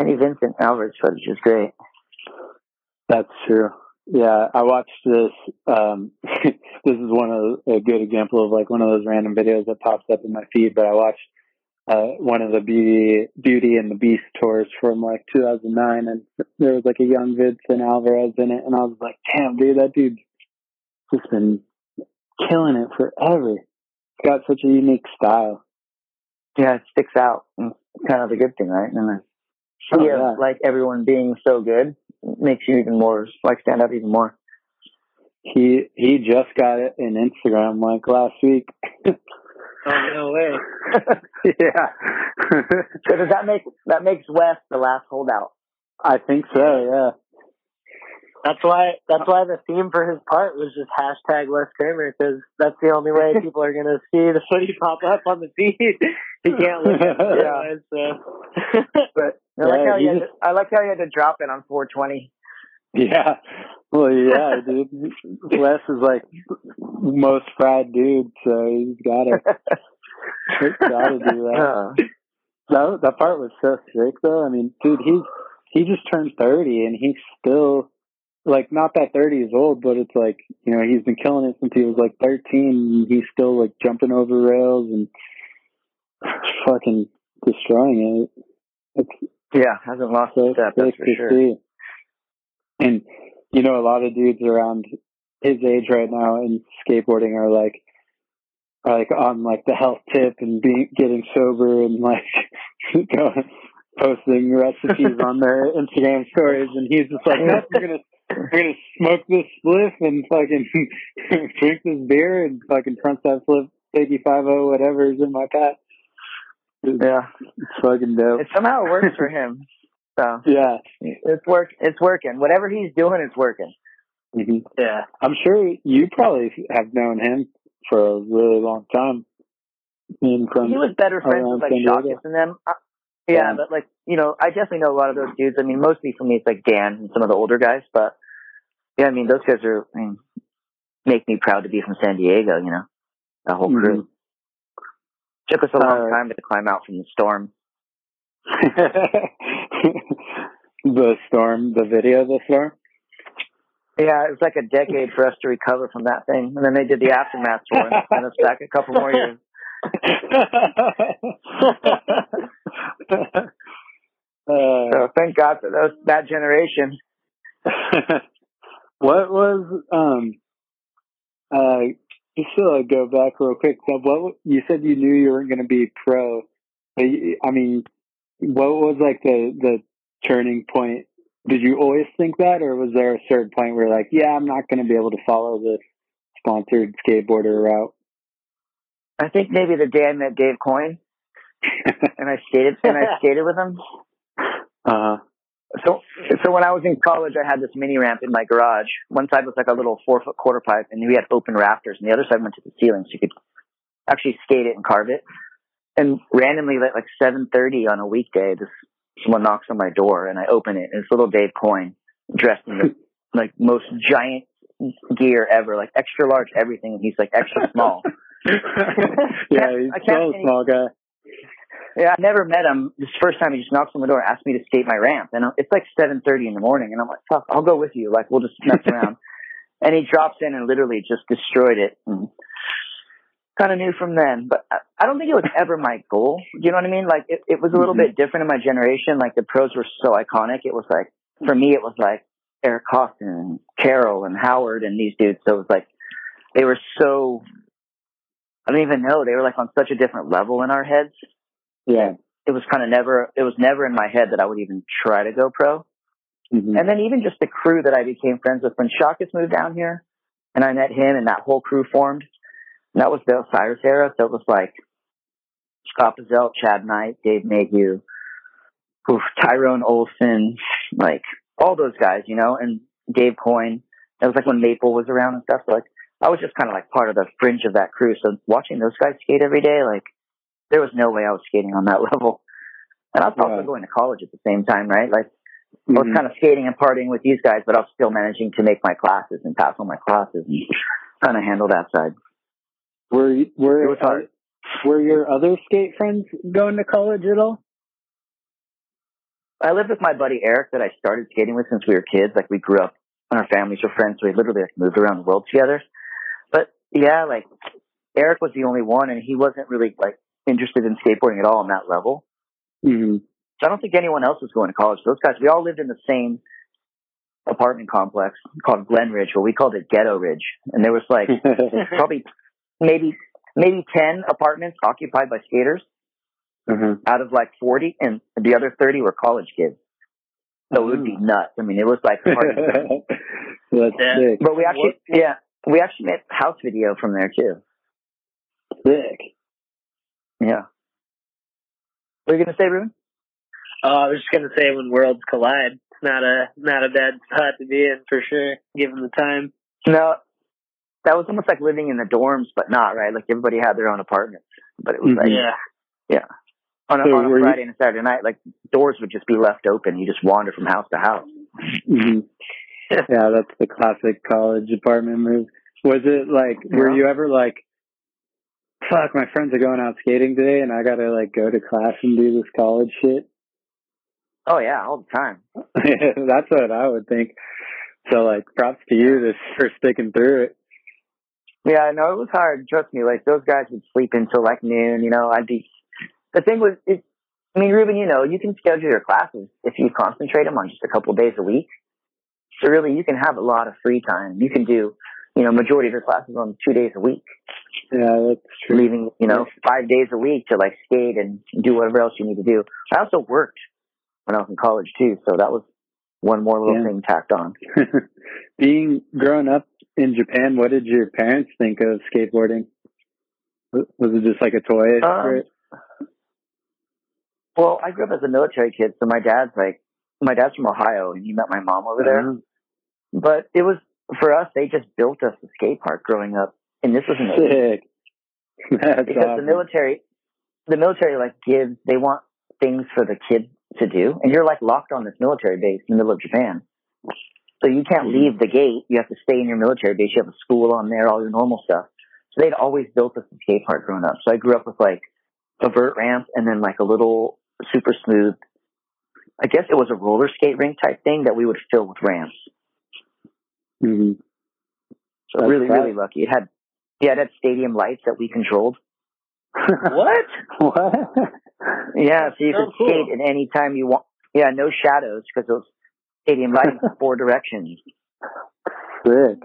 Speaker 5: Any Vincent Alvarez footage is great.
Speaker 3: That's true. Yeah, I watched this. Um, this is one of a good example of like one of those random videos that pops up in my feed. But I watched uh, one of the Beauty Beauty and the Beast tours from like 2009, and there was like a young Vincent Alvarez in it, and I was like, damn, dude, that dude's just been killing it forever. Got such a unique style.
Speaker 5: Yeah, it sticks out. It's kind of a good thing, right? And
Speaker 3: Oh,
Speaker 5: yeah,
Speaker 3: yeah.
Speaker 5: like everyone being so good makes you even more like stand out even more.
Speaker 3: He he just got it in Instagram like last week.
Speaker 4: oh no way.
Speaker 3: yeah.
Speaker 5: So does that make that makes Wes the last holdout?
Speaker 3: I think so, yeah.
Speaker 4: That's why. That's why the theme for his part was just hashtag Wes Kremer because that's the only way people are gonna see the footy pop up on the feed. he can't it
Speaker 5: Yeah.
Speaker 4: So.
Speaker 5: But I
Speaker 3: Yeah,
Speaker 5: like how
Speaker 3: he
Speaker 5: you had
Speaker 3: just-
Speaker 5: to, I like how you had to drop it on 420.
Speaker 3: Yeah. Well, yeah, dude. Wes is like most fried dude, so he's gotta gotta do that.
Speaker 5: Uh,
Speaker 3: That that part was so sick though. I mean, dude, he's he just turned thirty and he's still like not that thirty is old, but it's like, you know, he's been killing it since he was like thirteen and he's still like jumping over rails and fucking destroying it. It's
Speaker 5: yeah, hasn't lost a
Speaker 3: so
Speaker 5: step. That's for sure.
Speaker 3: see. And you know, a lot of dudes around his age right now in skateboarding are like are like on like the health tip and being getting sober and like going posting recipes on their Instagram stories and he's just like, Nope, we're gonna we're gonna smoke this spliff and fucking drink this beer and fucking front side flip eighty five oh whatever's in my pack.
Speaker 5: Yeah,
Speaker 3: it's fucking dope.
Speaker 5: it somehow works for him. So
Speaker 3: yeah.
Speaker 5: it's work. It's working. Whatever he's doing, it's working.
Speaker 3: hmm
Speaker 4: yeah.
Speaker 3: I'm sure you probably have known him for a really long time. From
Speaker 5: he was better friends with like
Speaker 3: San
Speaker 5: and them. Yeah,
Speaker 3: Yeah.
Speaker 5: but like you know, I definitely know a lot of those dudes. I mean, mostly for me, it's like Dan and some of the older guys. But yeah, I mean, those guys are I mean, make me proud to be from San Diego. You know, the whole crew.
Speaker 3: Mhm.
Speaker 5: Took us a long
Speaker 3: Uh,
Speaker 5: time to climb out from the storm.
Speaker 3: the storm, the video the storm.
Speaker 5: Yeah, it was like a decade for us to recover from that thing, and then they did the aftermath tour and sent us back a couple more years.
Speaker 3: uh,
Speaker 5: So thank God for those that generation.
Speaker 3: what was um uh just to like, go back real quick so what you said you knew you weren't going to be pro but you, i mean what was like the the turning point? Did you always think that or was there a certain point where like yeah i'm not going to be able to follow this sponsored skateboarder route
Speaker 5: I think maybe the day I met Dave Coyne and I skated and I skated with him.
Speaker 3: Uh
Speaker 5: So, so when I was in college, I had this mini ramp in my garage. One side was like a little four foot quarter pipe, and we had open rafters, and the other side went to the ceiling, so you could actually skate it and carve it. And randomly, at like seven thirty on a weekday, this someone knocks on my door, and I open it, and it's little Dave Coyne, dressed in the like most giant gear ever, like extra large everything, and he's like extra small.
Speaker 3: yeah, he's
Speaker 5: I can't-
Speaker 3: still a small guy.
Speaker 5: Yeah, I never met him. This first time he just knocks on the door, asked me to skate my ramp, and it's like seven thirty in the morning, and I'm like, "Fuck, I'll go with you. Like, we'll just mess around." and he drops in and literally just destroyed it. And kind of knew from then, but I, don't think it was ever my goal. You know what I mean? Like, it, it was a little
Speaker 3: Mhm.
Speaker 5: bit different in my generation. Like, the pros were so iconic. It was like, for me, it was like Eric Koston and Carroll and Howard and these dudes. So it was like they were so. I don't even know. They were like on such a different level in our heads
Speaker 3: Yeah.
Speaker 5: it was kind of never it was never in my head that I would even try to go pro.
Speaker 3: Mhm.
Speaker 5: And then even just the crew that I became friends with when Shakus moved down here and I met him and that whole crew formed. And that was the Osiris era. So it was like Scott Bazell, Chad Knight, Dave Mayhew, oof, Tyrone Olson, like all those guys, you know, and Dave Coyne. It was like when Maple was around and stuff. So like I was just kind of like part of the fringe of that crew. So watching those guys skate every day, like there was no way I was skating on that level. And I was also
Speaker 3: Yeah.
Speaker 5: going to college at the same time, right? Like I was
Speaker 3: Mhm.
Speaker 5: kind of skating and partying with these guys, but I was still managing to make my classes and pass all my classes and kind of handle that side.
Speaker 3: Were you- were
Speaker 5: It was hard.
Speaker 3: were your other skate friends going to college at all?
Speaker 5: I lived with my buddy Eric that I started skating with since we were kids. Like we grew up and our families were friends, so we literally like moved around the world together. But yeah, like Eric was the only one and he wasn't really like interested in skateboarding at all on that level.
Speaker 3: Mm-hmm.
Speaker 5: So I don't think anyone else was going to college. Those guys, we all lived in the same apartment complex called Glen Ridge, or we called it Ghetto Ridge. And there was like probably maybe maybe ten apartments occupied by skaters
Speaker 3: Mhm.
Speaker 5: out of like forty, and the other thirty were college kids. So it would be nuts. I mean, it was like hard.
Speaker 3: That's
Speaker 4: Yeah.
Speaker 3: sick.
Speaker 5: but we actually, yeah, we actually made house video from there too.
Speaker 3: Sick.
Speaker 5: Yeah. What are you gonna say, Ruben?
Speaker 4: Oh, I was just gonna say when worlds collide, it's not a not a bad spot to be in for sure, given the time.
Speaker 5: No, that was almost like living in the dorms, but not right. Like everybody had their own apartment, but it was like
Speaker 4: Yeah.
Speaker 5: on a,
Speaker 3: So
Speaker 5: on a
Speaker 3: were you-
Speaker 5: Friday and a Saturday night, like doors would just be left open. You just wander from house to house.
Speaker 3: hmm yeah, that's the classic college apartment move. Was it like, were you ever like, fuck, my friends are going out skating today and I gotta like go to class and do this college shit?
Speaker 5: Oh yeah, all the time.
Speaker 3: that's what I would think. So like, props to you this for sticking through it.
Speaker 5: Yeah, no, it was hard. Trust me. Like those guys would sleep until like noon. You know, I'd be. The thing was, it, I mean, Ruben, you know, you can schedule your classes if you concentrate them on just a couple days a week. So really, you can have a lot of free time. You can do, you know, majority of your classes on two days a week,
Speaker 3: Yeah, that's true.
Speaker 5: leaving, you know, five days a week to like skate and do whatever else you need to do. I also worked when I was in college too, so that was one more little
Speaker 3: Yeah.
Speaker 5: thing tacked on.
Speaker 3: Being growing up in Japan, what did your parents think of skateboarding? Was it just like a toy?
Speaker 5: Um. Well, I grew up as a military kid, so my dad's like, my dad's from Ohio, and he met my mom over there.
Speaker 3: Oh,
Speaker 5: But it was for us. They just built us a skate park growing up, and this was in the
Speaker 3: Sick. That's
Speaker 5: because
Speaker 3: awesome.
Speaker 5: the military, the military like gives they want things for the kids to do, and you're like locked on this military base in the middle of Japan, so you can't
Speaker 3: Mm-hmm.
Speaker 5: leave the gate. You have to stay in your military base. You have a school on there, all your normal stuff. So they'd always built us a skate park growing up. So I grew up with like a vert ramp and then like a little super smooth. I guess it was a roller skate rink type thing that we would fill with ramps.
Speaker 3: Hmm
Speaker 5: So
Speaker 3: That's
Speaker 5: really,
Speaker 3: right.
Speaker 5: really lucky. It had, yeah, it had stadium lights that we controlled.
Speaker 4: What?
Speaker 3: what?
Speaker 5: Yeah, so you
Speaker 4: Oh,
Speaker 5: could
Speaker 4: cool.
Speaker 5: skate at any time you want. Yeah, no shadows because it was stadium lights four directions.
Speaker 3: Sick.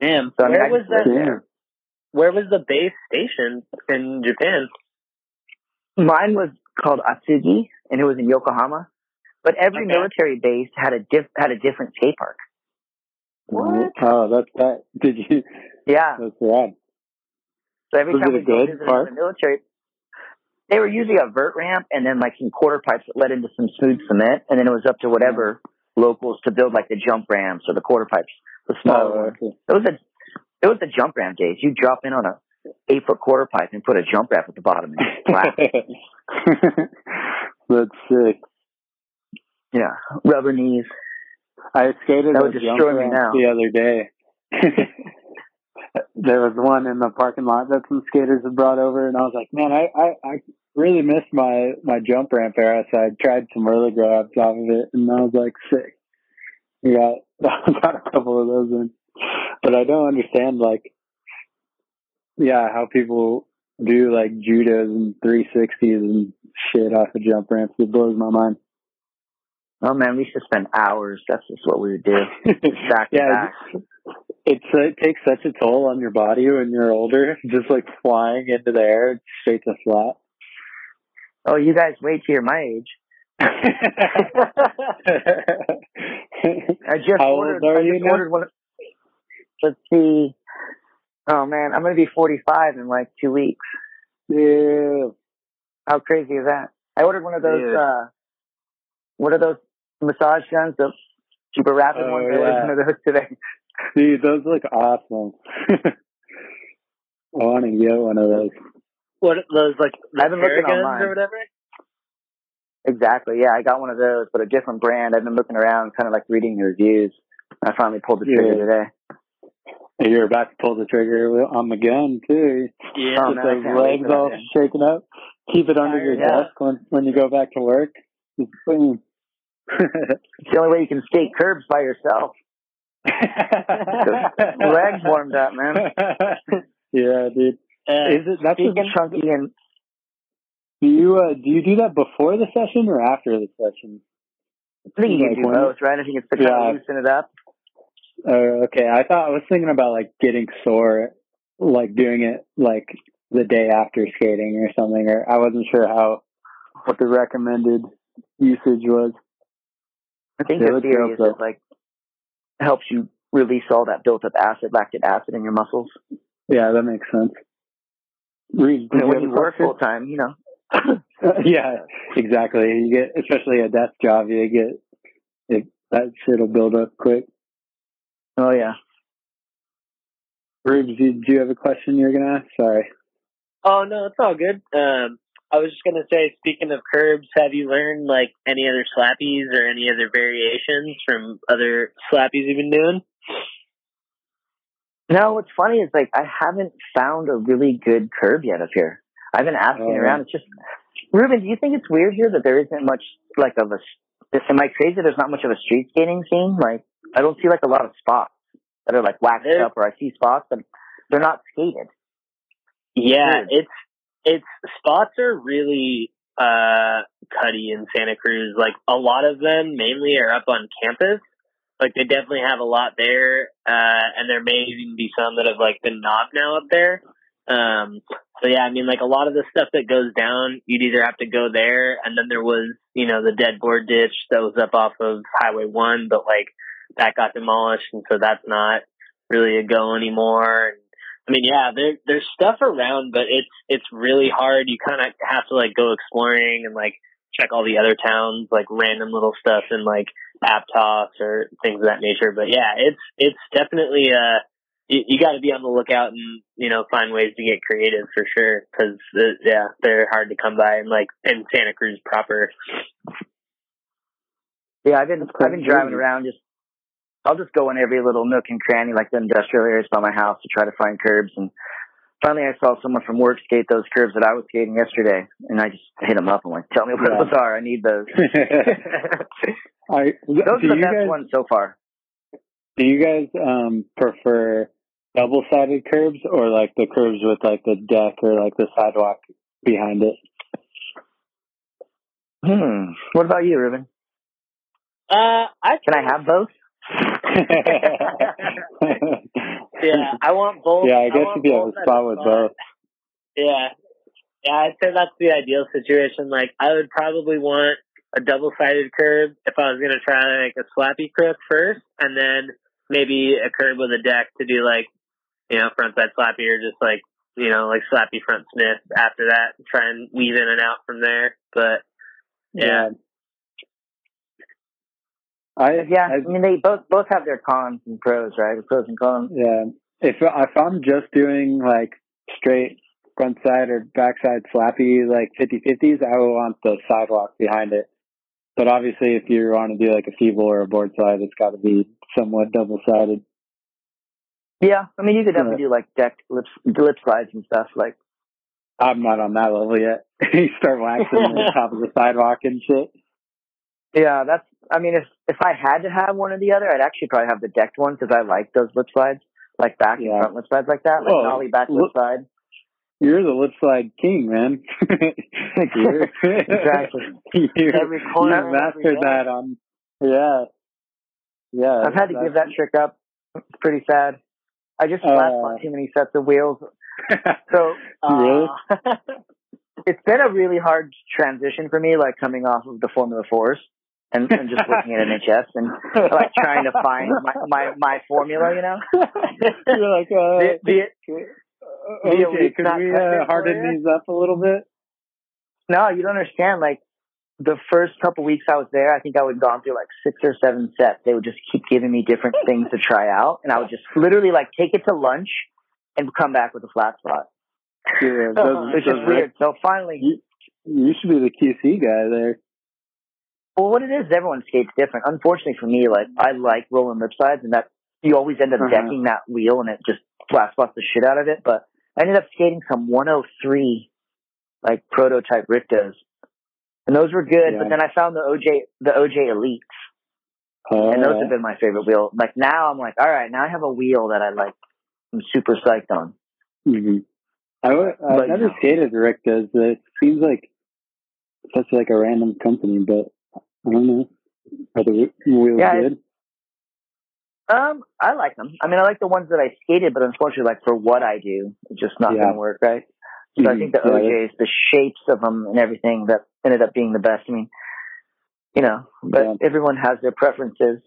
Speaker 4: Damn.
Speaker 5: So I mean,
Speaker 4: Where
Speaker 5: I
Speaker 4: was that?
Speaker 5: lived there.
Speaker 4: Where was the base station in Japan?
Speaker 5: Mine was called Atsugi, and it was in Yokohama. But every
Speaker 4: Okay.
Speaker 5: military base had a diff- had a different skate park.
Speaker 4: What? Mm-hmm.
Speaker 3: Oh, that's that. Did you?
Speaker 5: Yeah.
Speaker 3: That's rad.
Speaker 5: So every
Speaker 3: Was
Speaker 5: time we go
Speaker 3: good park?
Speaker 5: the military, they were usually a vert ramp and then like some quarter pipes that led into some smooth cement, and then it was up to whatever mm-hmm. locals to build like the jump ramps or the quarter pipes, the smaller
Speaker 3: Oh,
Speaker 5: ones.
Speaker 3: okay.
Speaker 5: It was a it was the jump ramp days. You drop in on a eight foot quarter pipe and put a jump ramp at the bottom and.
Speaker 3: That's sick.
Speaker 5: yeah, rubber knees.
Speaker 3: I skated
Speaker 5: That would
Speaker 3: jump
Speaker 5: destroy me now.
Speaker 3: the other day. there was one in the parking lot that some skaters had brought over, and I was like, man, I, I, I really missed my, my jump ramp era, so I tried some roller grabs off of it, and I was like, sick. We got, got a couple of those in. But I don't understand, like, yeah, how people do, like, judos and 360s and shit off of jump ramps. It blows my mind.
Speaker 5: Oh man, we used to spend hours. That's just what we would do. Back
Speaker 3: yeah,
Speaker 5: back.
Speaker 3: it's uh, it takes such a toll on your body when you're older, just like flying into the air straight to flat.
Speaker 5: Oh, you guys wait till you're my age. I just
Speaker 3: How
Speaker 5: ordered.
Speaker 3: old are
Speaker 5: I
Speaker 3: you now?
Speaker 5: one. of- Let's see. Oh man, I'm gonna be 45 in like two weeks.
Speaker 3: Ew.
Speaker 5: How crazy is that? I ordered one of those.
Speaker 3: Dude.
Speaker 5: uh What are those massage guns? The super rapid
Speaker 3: Oh,
Speaker 5: ones. I ordered
Speaker 3: yeah.
Speaker 5: one of those today.
Speaker 3: Dude, those look awesome. I want to get one of those.
Speaker 4: What those like the
Speaker 5: I've been looking
Speaker 4: Theraguns
Speaker 5: online.
Speaker 4: or whatever?
Speaker 5: Exactly. Yeah, I got one of those, but a different brand. I've been looking around, kind of like reading the reviews. I finally pulled the trigger
Speaker 3: Yeah.
Speaker 5: today.
Speaker 3: You're about to pull the trigger on the gun too.
Speaker 4: Yeah.
Speaker 5: Oh,
Speaker 3: With
Speaker 5: man,
Speaker 3: those legs all shaking up. Keep it under your
Speaker 5: Yeah.
Speaker 3: desk when when you go back to work. Just boom.
Speaker 5: It's the only way you can skate curbs by yourself. Legs warmed up, man.
Speaker 3: yeah, dude.
Speaker 4: Uh,
Speaker 3: Is it that's a,
Speaker 5: chunky and
Speaker 3: do you uh, do you do that before the session or after the session?
Speaker 5: I think you
Speaker 3: Like
Speaker 5: do both, right? I think it's to kind
Speaker 3: Yeah.
Speaker 5: of loosen it up.
Speaker 3: Uh, okay, I thought I was thinking about like getting sore, like doing it like the day after skating or something. Or I wasn't sure how what the recommended usage was.
Speaker 5: I think
Speaker 3: Yeah,
Speaker 5: the theory is
Speaker 3: for
Speaker 5: it like helps you release all that built up acid, lactic acid in your muscles.
Speaker 3: Yeah, that makes sense. Reed, did
Speaker 5: And when you work full time, you know.
Speaker 3: yeah, exactly. You get, especially a desk job, you get it, that shit'll build up quick.
Speaker 5: Oh yeah.
Speaker 3: Rubes, do you have a question you were gonna ask? Sorry.
Speaker 4: Oh no, it's all good. Um, I was just gonna say, speaking of curbs, have you learned like any other slappies or any other variations from other slappies you've been doing?
Speaker 5: No, what's funny is like I haven't found a really good curb yet up here. I've been asking
Speaker 3: Oh.
Speaker 5: around. It's just Ruben, do you think it's weird here that there isn't much like of a am I crazy there's not much of a street skating scene? Like I don't see like a lot of spots that are like waxed up or I see spots but they're not skated.
Speaker 4: Yeah, it's it's spots are really uh cutty in Santa Cruz. Like a lot of them mainly are up on campus. Like they definitely have a lot there, uh, and there may even be some that have like been knobbed now up there. Um, so yeah, I mean, like a lot of the stuff that goes down, you'd either have to go there, and then there was, you know, the dead board ditch that was up off of Highway One, but like that got demolished, and so that's not really a go anymore. And, I mean, yeah, there there's stuff around, but it's it's really hard. You kind of have to like go exploring and like check all the other towns, like random little stuff and like Aptos or things of that nature. But yeah, it's it's definitely uh you, you got to be on the lookout and you know find ways to get creative for sure because yeah they're hard to come by and like in Santa Cruz proper.
Speaker 5: Yeah, I've been I've been driving around just I'll just go in every little nook and cranny like the industrial areas by my house to try to find curbs and finally I saw someone from work skate those curbs that I was skating yesterday and I just hit them up. I'm like, tell me what
Speaker 3: Yeah.
Speaker 5: those are. I need those.
Speaker 3: I,
Speaker 5: Those are the best
Speaker 3: guys
Speaker 5: ones so far.
Speaker 3: do you guys um prefer double sided curbs or like the curbs with like the deck or like the sidewalk behind it?
Speaker 5: Hmm. What about you, Ruben?
Speaker 4: Uh, I
Speaker 5: Can I have both?
Speaker 4: yeah, I want both.
Speaker 3: Yeah, I guess
Speaker 4: want
Speaker 3: if you have
Speaker 4: both
Speaker 3: a
Speaker 4: at
Speaker 3: spot with both.
Speaker 4: Yeah. Yeah, I'd say that's the ideal situation. Like, I would probably want a double sided curb if I was going to try like a slappy crook first, and then maybe a curb with a deck to do like, you know, frontside slappy or just like you know, like slappy front Smith after that, and try and weave in and out from there. But yeah,
Speaker 3: I
Speaker 5: Yeah,
Speaker 3: I,
Speaker 5: I mean they both both have their cons and pros, right? The pros and cons.
Speaker 3: yeah. If if I'm just doing like straight front side or backside slappy like 50-50s, I will want the sidewalk behind it. But obviously, if you want to do like a feeble or a board slide, it's got to be somewhat double sided.
Speaker 5: Yeah, I mean you could definitely do like deck lip lip slides and stuff. Like
Speaker 3: I'm not on that level yet. you start waxing the top of the sidewalk and shit.
Speaker 5: yeah, that's. I mean if if I had to have one or the other, I'd actually probably have the decked one because I like those lip slides, like back
Speaker 3: Yeah.
Speaker 5: and front lip slides like that, like
Speaker 3: Well,
Speaker 5: nollie back lip slide.
Speaker 3: You're the lip slide king, man.
Speaker 5: Exactly.
Speaker 3: you
Speaker 5: Every corner
Speaker 3: you mastered that on. Yeah. Yeah.
Speaker 5: I've had to give that trick up. It's pretty sad. I just
Speaker 3: Uh,
Speaker 5: spun too many sets of wheels. So uh,
Speaker 3: Really?
Speaker 5: it's been a really hard transition for me, like coming off of the Formula Fours and, and just looking at NHS and like trying to find my my, my formula. You know,
Speaker 3: You're like, uh,
Speaker 5: the, the,
Speaker 3: uh,
Speaker 5: the
Speaker 3: okay, could we uh, harden these up a little bit?
Speaker 5: no, you don't understand. Like the first couple weeks I was there, I think I would gone through like six or seven sets. They would just keep giving me different things to try out, and I would just literally like take it to lunch and come back with a flat spot.
Speaker 3: Yeah, those,
Speaker 5: It's just weird. So finally,
Speaker 3: You, you should be the QC guy there.
Speaker 5: Well, what it is, everyone skates different. Unfortunately for me, like I like rolling lip sides, and that you always end up
Speaker 3: Uh-huh.
Speaker 5: decking that wheel, and it just flat spots the shit out of it. But I ended up skating some 103 like prototype Rictas, and those were good.
Speaker 3: Yeah.
Speaker 5: But then I found the OJ the OJ Elites,
Speaker 3: Oh,
Speaker 5: and those have been my favorite wheel. Like now, I'm like, all right, now I have a wheel that I like. I'm super psyched on.
Speaker 3: hmm I, w- I've
Speaker 5: But,
Speaker 3: never
Speaker 5: you know.
Speaker 3: skated Rictas. It seems like such like a random company, but I don't know. Are the wheels
Speaker 5: Yeah,
Speaker 3: good?
Speaker 5: Um, I like them. I mean, I like the ones that I skated, but unfortunately, like for what I do, it's just not
Speaker 3: Yeah.
Speaker 5: going to work, right? So I
Speaker 3: Mhm.
Speaker 5: think the
Speaker 3: Yeah,
Speaker 5: OJs, the shapes of them and everything that ended up being the best. I mean, you know, but
Speaker 3: Yeah.
Speaker 5: everyone has their preferences.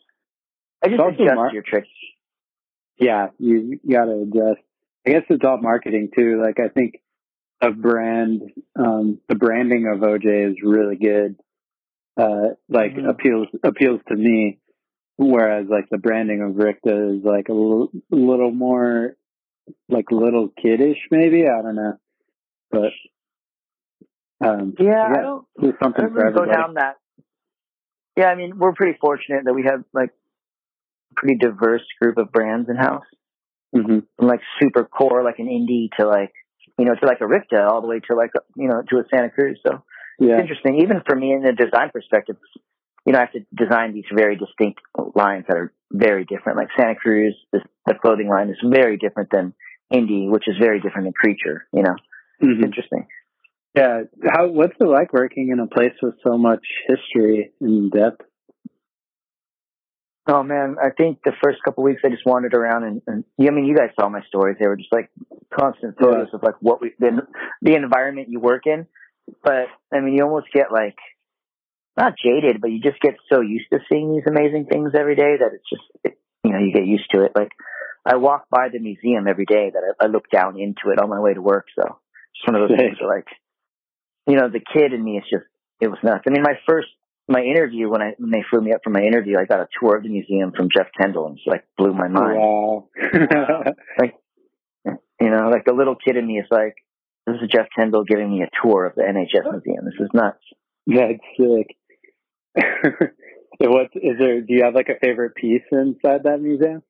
Speaker 5: I just adjust
Speaker 3: mar-
Speaker 5: your tricks.
Speaker 3: Yeah, you, you got to adjust. I guess it's all marketing too. Like I think a brand, um, the branding of OJ is really good. Uh, like
Speaker 5: Mhm.
Speaker 3: appeals appeals to me, whereas like the branding of Ricta is like a little, little more like little kiddish, maybe. I don't know, but um,
Speaker 5: Yeah,
Speaker 3: Yeah,
Speaker 5: I don't.
Speaker 3: there's
Speaker 5: I
Speaker 3: something
Speaker 5: don't really go down that. Yeah, I mean, we're pretty fortunate that we have like a pretty diverse group of brands in house.
Speaker 3: hmm
Speaker 5: From like super core, like an indie, to like you know, to like a Ricta, all the way to like a, you know, to a Santa Cruz. So
Speaker 3: Yeah,
Speaker 5: it's interesting. Even for me in the design perspective, you know, I have to design these very distinct lines that are very different. Like Santa Cruz, the, the clothing line is very different than Indie, which is very different than Creature. You know,
Speaker 3: Mhm.
Speaker 5: it's interesting.
Speaker 3: yeah. How what's it like working in a place with so much history and depth?
Speaker 5: Oh man, I think the first couple weeks I just wandered around and, and yeah, I mean, you guys saw my stories. They were just like constant photos of like what we the, the environment you work in. But I mean, you almost get like not jaded, but you just get so used to seeing these amazing things every day that it's just it, you know you get used to it. Like I walk by the museum every day that I, I look down into it on my way to work. So it's one of those things where like you know the kid in me is just it was nuts. I mean, my first my interview when I when they flew me up for my interview, I got a tour of the museum from Jeff Kendall and it's like blew my mind.
Speaker 3: Wow.
Speaker 5: You know, like the little kid in me is like, this is Jeff Kendall giving me a tour of the NHS museum. This is nuts.
Speaker 3: That's sick. what is there? Do you have like a favorite piece inside that museum?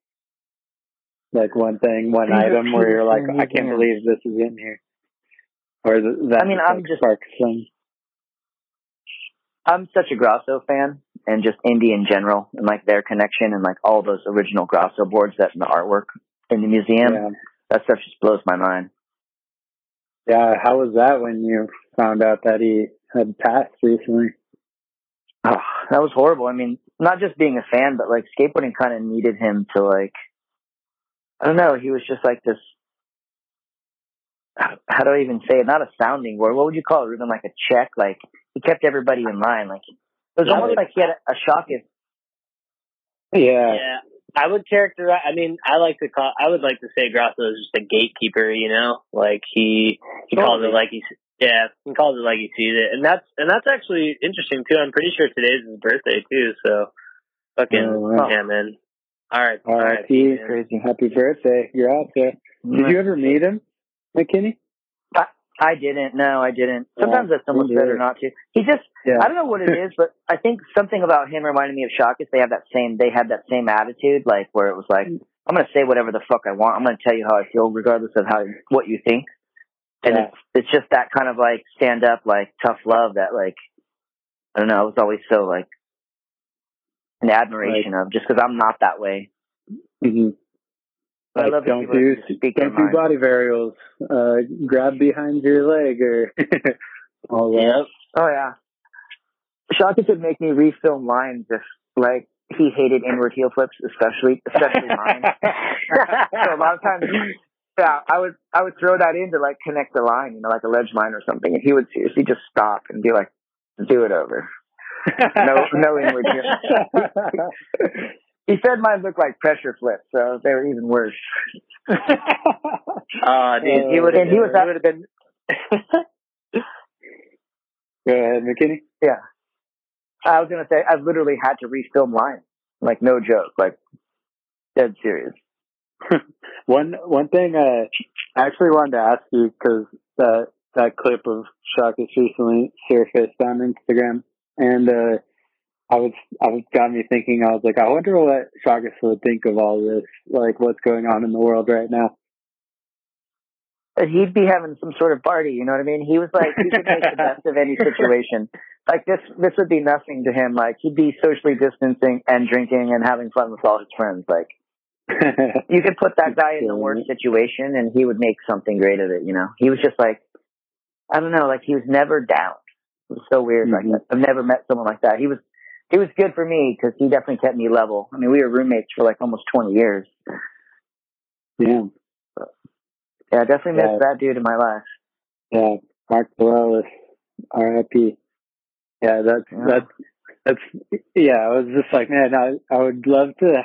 Speaker 3: Like one thing, one
Speaker 5: Favorite
Speaker 3: item where you're like,
Speaker 5: piece in the
Speaker 3: I can't believe this is in here. Or th- that
Speaker 5: I mean, I'm
Speaker 3: like,
Speaker 5: just-
Speaker 3: sparks some.
Speaker 5: I'm such a Grosso fan and just indie in general and like their connection and like all those original Grosso boards that in the artwork in the museum.
Speaker 3: Yeah.
Speaker 5: That stuff just blows my mind.
Speaker 3: Yeah. How was that when you found out that he had passed recently?
Speaker 5: Oh, that was horrible. I mean, not just being a fan, but like skateboarding kind of needed him to like, I don't know. He was just like this. How how do I even say it? Not a sounding word. What would you call it, Ruben? Like a check? Like he kept everybody in line. Like it was
Speaker 3: Yeah,
Speaker 5: almost
Speaker 3: like-
Speaker 5: like he had a, a shock. If,
Speaker 3: Yeah.
Speaker 4: Yeah. I would characterize. I mean, I like to call. I would like to say Grosso is just a gatekeeper. You know, like he he calls it like he yeah he calls it like he sees it, and that's and that's actually interesting too. I'm pretty sure today's his birthday too. So fucking
Speaker 3: Oh, wow.
Speaker 4: yeah, man. All right,
Speaker 3: All right. Crazy. Happy birthday. You're out there. Did you ever meet him, McKinney?
Speaker 5: I didn't. No, I didn't. Sometimes that's almost
Speaker 3: me
Speaker 5: better not to. He just,
Speaker 3: Yeah.
Speaker 5: I don't know what it is, but I think something about him reminded me of Shawkus. They have that same, they had that same attitude, like where it was like, I'm going to say whatever the fuck I want. I'm going to tell you how I feel, regardless of how what you think. And
Speaker 3: Yeah.
Speaker 5: it's it's just that kind of like stand up, like tough love that like I don't know. I was always so like an admiration of just because I'm not that way.
Speaker 3: Mm-hmm.
Speaker 5: But I
Speaker 3: Like,
Speaker 5: love
Speaker 3: don't do
Speaker 5: can speak their
Speaker 3: don't do body varials. Uh, grab behind your leg or all that.
Speaker 4: Yep.
Speaker 5: Oh yeah. Shawkus would make me refilm lines if like he hated inward heel flips, especially especially mine. so a lot of times yeah, I would I would throw that in to like connect the line, you know, like a ledge line or something, and he would seriously just stop and be like, "Do it over." No, no inward heel. He said mine looked like pressure flips, so they were even worse.
Speaker 4: Oh, dude,
Speaker 5: he would and he
Speaker 4: would have been.
Speaker 3: Go ahead, McKinney.
Speaker 5: Yeah, I was gonna say I've literally had to refilm lines, like no joke, like dead serious.
Speaker 3: One one thing uh, I actually wanted to ask you because that that clip of Shawkus recently surfaced on Instagram, and uh, I was I was got me thinking. I was like, I wonder what Shawkus would think of all this, like what's going on in the world right now.
Speaker 5: He'd be having some sort of party, you know what I mean? He was like he could make the best of any situation. Like this this would be nothing to him. Like he'd be socially distancing and drinking and having fun with all his friends. Like you could put that guy in the worst situation and he would make something great of it, you know? He was just like I don't know, like he was never down. It was so weird.
Speaker 3: Mhm.
Speaker 5: Like I've never met someone like that. He was he was good for me because he definitely kept me level. I mean, we were roommates for like almost 20 years.
Speaker 3: yeah,
Speaker 5: Yeah, I definitely
Speaker 3: Yeah.
Speaker 5: miss that dude in my life.
Speaker 3: yeah. Mark Morales, R.I.P. Yeah, that's
Speaker 5: Yeah.
Speaker 3: that's that's yeah. I was just like, man, I I would love to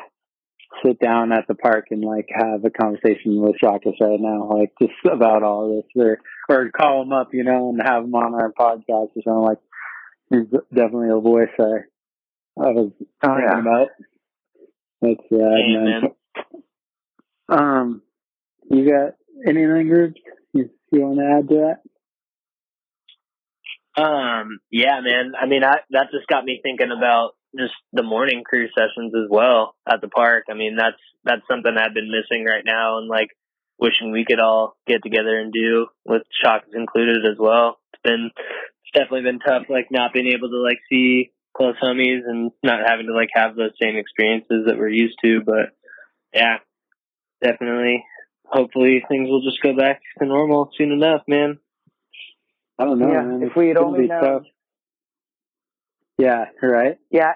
Speaker 3: sit down at the park and like have a conversation with Shawkus right now, like just about all this, or or call him up, you know, and have him on our podcast or something. Like, he's definitely a voice I I was
Speaker 5: Oh
Speaker 3: thinking
Speaker 5: yeah.
Speaker 3: about. That's rad, man.
Speaker 4: man.
Speaker 3: Um, you got anything, groups? You, you want to add to that?
Speaker 4: Um, yeah, man. I mean, I, that just got me thinking about just the morning crew sessions as well at the park. I mean, that's, that's something I've been missing right now and like wishing we could all get together and do with Shocks included as well. It's been, it's definitely been tough, like not being able to like see close homies and not having to like have those same experiences that we're used to. But yeah, definitely. Hopefully things will just go back to normal soon enough, man.
Speaker 3: I don't know,
Speaker 5: Yeah,
Speaker 3: man.
Speaker 5: if
Speaker 3: It's
Speaker 5: we had
Speaker 3: gonna
Speaker 5: only
Speaker 3: be
Speaker 5: known.
Speaker 3: tough. Yeah, right.
Speaker 5: Yeah.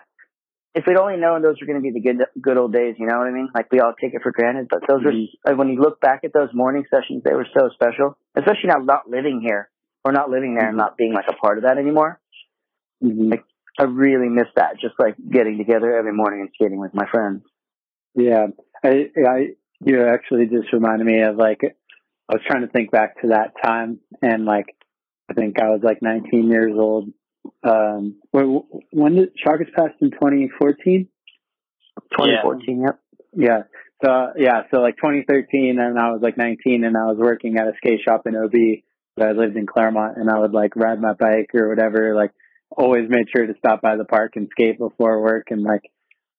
Speaker 5: If we'd only known those were going to be the good good old days, you know what I mean? Like we all take it for granted, but those were
Speaker 3: Mhm.
Speaker 5: like when you look back at those morning sessions, they were so special. Especially now not living here or not living there and
Speaker 3: Mhm.
Speaker 5: not being like a part of that anymore.
Speaker 3: hmm
Speaker 5: Like- I really miss that. Just like getting together every morning and skating with my friends.
Speaker 3: Yeah, I, I, you actually just reminded me of like, I was trying to think back to that time, and like, I think I was like 19 years old. Um, when, when did Chagas pass in 2014?
Speaker 5: 2014. Yep.
Speaker 3: Yeah. So yeah, so like 2013, and I was like 19, and I was working at a skate shop in OB. But I lived in Clairemont, and I would like ride my bike or whatever. Like, always made sure to stop by the park and skate before work, and like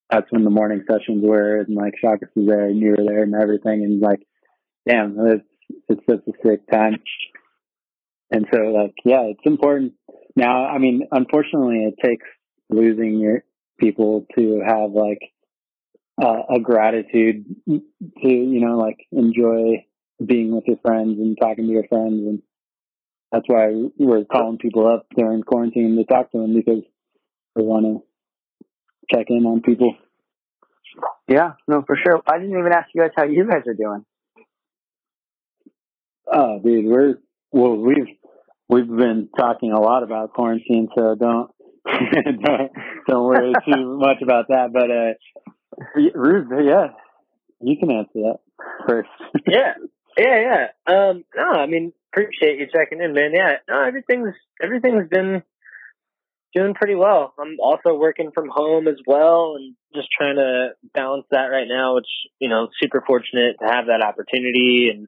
Speaker 3: that's when the morning sessions were, and like Shaka was there, and you were there, and everything, and like, damn, it's it's such a sick time. And so, like, yeah, it's important. Now, I mean, unfortunately, it takes losing your people to have like uh, a gratitude to you know like enjoy being with your friends and talking to your friends and that's why we're calling people up during quarantine to talk to them because we want to check in on people
Speaker 5: Yeah. No, for sure. I didn't even ask you guys how you guys are doing.
Speaker 3: oh dude we're well we've we've been talking a lot about quarantine so don't don't, don't worry too much about that but uh Rube, yeah, you can answer that first.
Speaker 4: yeah, yeah, yeah. Um, no, I mean, appreciate you checking in, man. Yeah, no, everything's everything's been doing pretty well. I'm also working from home as well, and just trying to balance that right now. Which you know, super fortunate to have that opportunity, and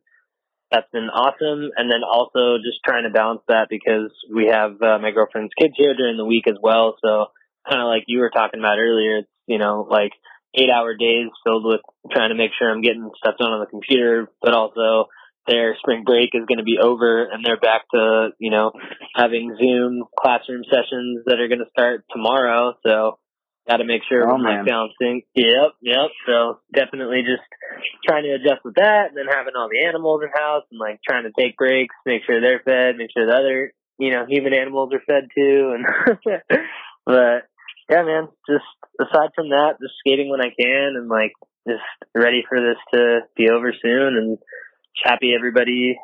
Speaker 4: that's been awesome. And then also just trying to balance that because we have uh, my girlfriend's kids here during the week as well. So kind of like you were talking about earlier, it's you know like eight hour days filled with trying to make sure I'm getting stuff done on the computer, but also their spring break is going to be over and they're back to, you know, having Zoom classroom sessions that are going to start tomorrow. So got to make sure
Speaker 5: Oh,
Speaker 4: like balancing. Yep, yep. So definitely just trying to adjust with that and then having all the animals in house and like trying to take breaks, make sure they're fed, make sure the other, you know, human animals are fed too. And, but yeah, man, just aside from that, just skating when I can and like just ready for this to be over soon and happy everybody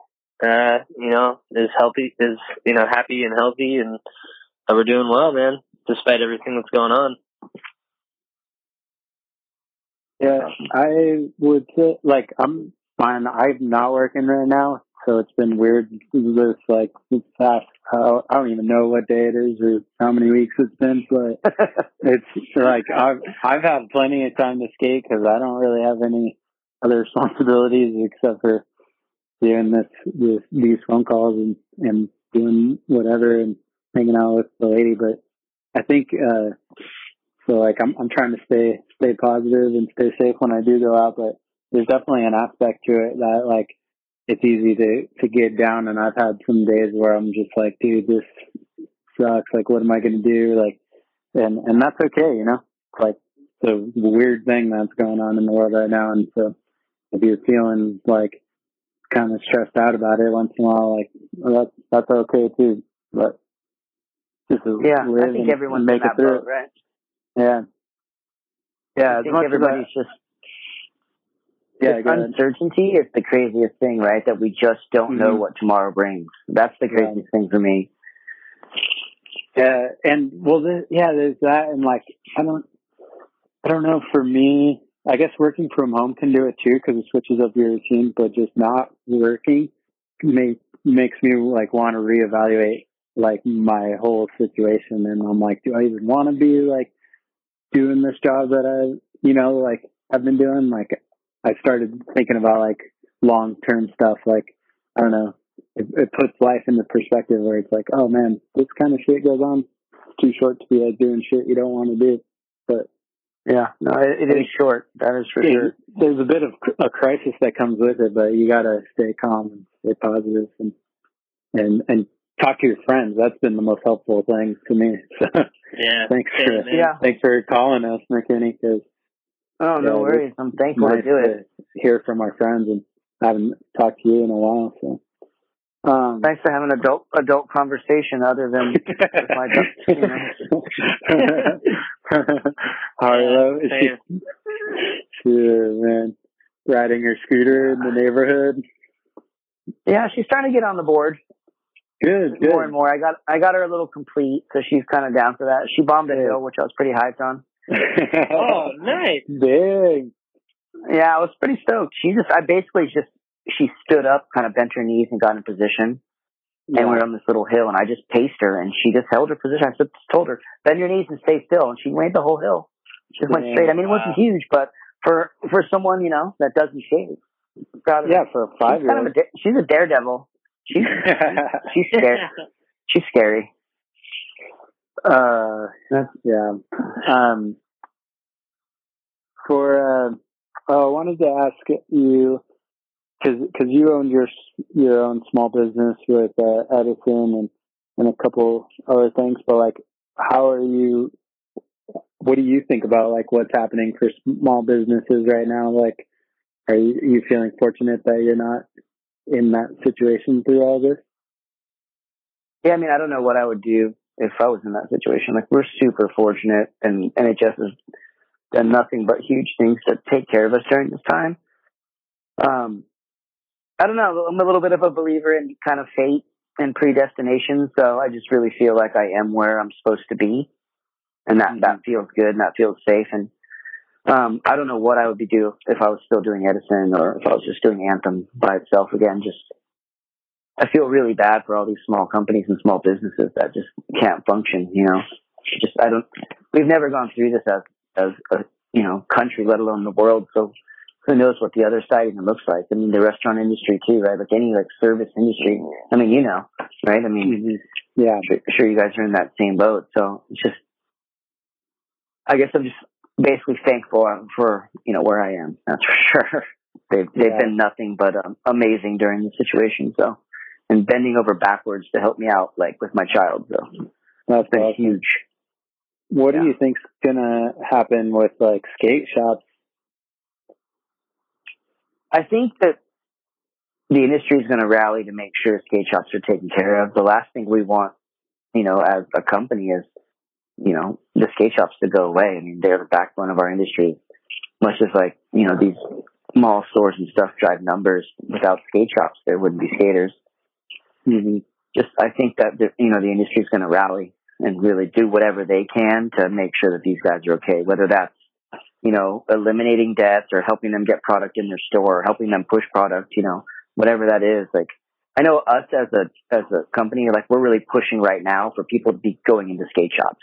Speaker 4: uh, you know, is healthy is, you know, happy and healthy and we're doing well, man, despite everything that's going on.
Speaker 3: Yeah, I would say like I'm fine. I'm not working right now, so it's been weird. This like this past uh, I don't even know what day it is or how many weeks it's been, but it's like I've I've had plenty of time to skate because I don't really have any other responsibilities except for doing this, this these phone calls and and doing whatever and hanging out with the lady. But I think uh so like I'm I'm trying to stay stay positive and stay safe when I do go out, but there's definitely an aspect to it that like it's easy to to get down and I've had some days where I'm just like, dude, this sucks. Like what am I gonna do? Like and and that's okay, you know? It's like a weird thing that's going on in the world right now and so if you're feeling like kind of stressed out about it once in a while, like well, that's that's okay too. But just to
Speaker 5: yeah,
Speaker 3: live
Speaker 5: I think
Speaker 3: and,
Speaker 5: everyone's
Speaker 3: and make
Speaker 5: in that
Speaker 3: it through
Speaker 5: boat, right?
Speaker 3: Yeah. Yeah,
Speaker 5: I
Speaker 3: as
Speaker 5: think
Speaker 3: much as
Speaker 5: everybody's
Speaker 3: I,
Speaker 5: just
Speaker 3: yeah,
Speaker 5: this
Speaker 3: go ahead.
Speaker 5: uncertainty is the craziest thing, right? That we just don't know
Speaker 3: Mhm.
Speaker 5: what tomorrow brings. That's the
Speaker 3: Yeah.
Speaker 5: craziest thing for me.
Speaker 3: Yeah, and well, there, yeah, there's that, and like I don't, I don't know. For me, I guess working from home can do it too because it switches up your routine. But just not working make, makes me like want to reevaluate like my whole situation, and I'm like, do I even want to be like doing this job that I, you know, like I've been doing? Like I started thinking about like long term stuff, like I don't know, it, it puts life into perspective where it's like, oh man, this kind of shit goes on. Too short to be like doing shit you don't want to do. But
Speaker 5: Yeah, no, it, it is short. That is for sure.
Speaker 3: there's a bit of a crisis that comes with it, but you gotta stay calm and stay positive and and and talk to your friends. That's been the most helpful thing to me. So
Speaker 4: Yeah.
Speaker 3: thanks for
Speaker 4: man.
Speaker 5: Yeah.
Speaker 3: thanks for calling us, McKinney, because
Speaker 5: Oh, no
Speaker 3: Yeah,
Speaker 5: worries. I'm thankful
Speaker 3: nice
Speaker 5: to do it.
Speaker 3: to hear from our friends and I haven't talked to you in a while. So um,
Speaker 5: Nice to have an adult adult conversation other than my you
Speaker 3: Harlow, is
Speaker 4: same.
Speaker 3: she, sure, man, riding her scooter in the neighborhood.
Speaker 5: yeah, she's trying to get on the board
Speaker 3: Good, good.
Speaker 5: more and more. I got I got her a little complete, so she's kind of down for that. She bombed a hill, which I was pretty hyped on.
Speaker 4: Oh, nice.
Speaker 3: big.
Speaker 5: Yeah, I was pretty stoked. She just I basically just she stood up, kind of bent her knees and got in position. And we were on this little hill, and I just paced her, and she just held her position. I just told her, bend your knees and stay still, and she made the whole hill. She just went straight. I mean, it wasn't huge, but for for someone you know that doesn't shave, proud of her.
Speaker 3: Yeah, for a five
Speaker 5: she's
Speaker 3: year
Speaker 5: kind of
Speaker 3: old.
Speaker 5: a she's a daredevil. She's she's scary. She's scary.
Speaker 3: uh, yeah. Um, for uh, oh, I wanted to ask you because you owned your your own small business with uh, Edison and and a couple other things, but like, how are you? What do you think about like what's happening for small businesses right now? Like, are you, are you feeling fortunate that you're not in that situation through all this?
Speaker 5: Yeah, I mean, I don't know what I would do if I was in that situation. Like, we're super fortunate, and NHS has done nothing but huge things to take care of us during this time. Um, I don't know. I'm a little bit of a believer in kind of fate and predestination, so I just really feel like I am where I'm supposed to be, and that that feels good and that feels safe. And Um, I don't know what I would be do if I was still doing Edison or if I was just doing Anthem by itself again. Just I feel really bad for all these small companies and small businesses that just can't function. You know, just I don't. We've never gone through this as as a you know country, let alone the world. So who knows what the other side even looks like? I mean, the restaurant industry too, right? Like any like service industry. I mean, you know, right? I mean,
Speaker 3: Yeah.
Speaker 5: I'm sure, sure you guys are in that same boat. So it's just, I guess I'm just basically thankful for you know where I am. That's for sure. They've they've
Speaker 3: Yeah.
Speaker 5: been nothing but um, amazing during the situation. So, and bending over backwards to help me out, like with my child. So
Speaker 3: That's
Speaker 5: been
Speaker 3: awesome.
Speaker 5: huge.
Speaker 3: What
Speaker 5: Yeah.
Speaker 3: do you think's gonna happen with like skate shops?
Speaker 5: I think that the industry is going to rally to make sure skate shops are taken care of. The last thing we want, you know, as a company is, you know, the skate shops to go away. I mean, they're the backbone of our industry. Much as like, you know, these mall stores and stuff drive numbers. Without skate shops, there wouldn't be skaters.
Speaker 3: Mm-hmm.
Speaker 5: Just, I think that, the, you know, the industry is going to rally and really do whatever they can to make sure that these guys are okay, whether that's you know, eliminating debts or helping them get product in their store, or helping them push product, you know, whatever that is. Like, I know us as a as a company, like we're really pushing right now for people to be going into skate shops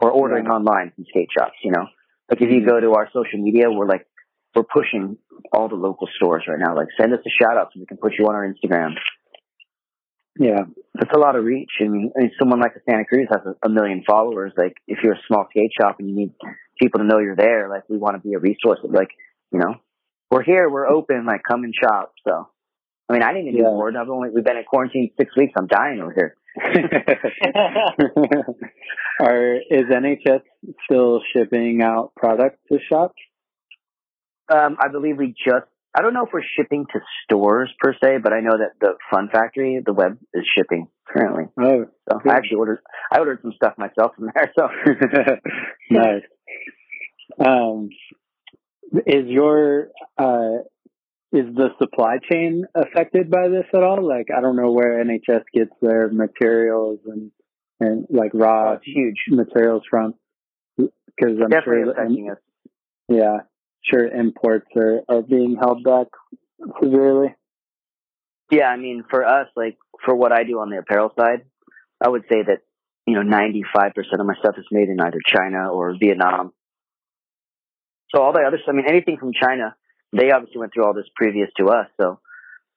Speaker 5: or ordering online from skate shops. You know, like if you mm-hmm. go to our social media, we're like we're pushing all the local stores right now. Like, send us a shout out so we can put you on our Instagram.
Speaker 3: Yeah.
Speaker 5: That's a lot of reach. I mean, I mean someone like a Santa Cruz has a, a million followers. Like, if you're a small skate shop and you need people to know you're there, like, we want to be a resource. Like, you know, we're here, we're open, like, come and shop. So, I mean, I didn't even
Speaker 3: Yeah.
Speaker 5: do more. I've only, we've been in quarantine six weeks. I'm dying over here.
Speaker 3: Are is NHS still shipping out product to shops?
Speaker 5: Um, I believe we just, I don't know if we're shipping to stores per se, but I know that the Fun Factory, the web is shipping currently.
Speaker 3: Oh,
Speaker 5: So
Speaker 3: Good.
Speaker 5: I actually ordered, I ordered some stuff myself from there. So
Speaker 3: nice. Um, is your uh, is the supply chain affected by this at all? Like, I don't know where NHS gets their materials and and like
Speaker 5: oh,
Speaker 3: raw
Speaker 5: it's huge.
Speaker 3: materials from, because I'm
Speaker 5: Definitely
Speaker 3: sure that,
Speaker 5: affecting us.
Speaker 3: yeah, sure imports are are being held back severely.
Speaker 5: Yeah, I mean, for us, like for what I do on the apparel side, I would say that you know, ninety five percent of my stuff is made in either China or Vietnam. So all the other I mean, anything from China, they obviously went through all this previous to us, so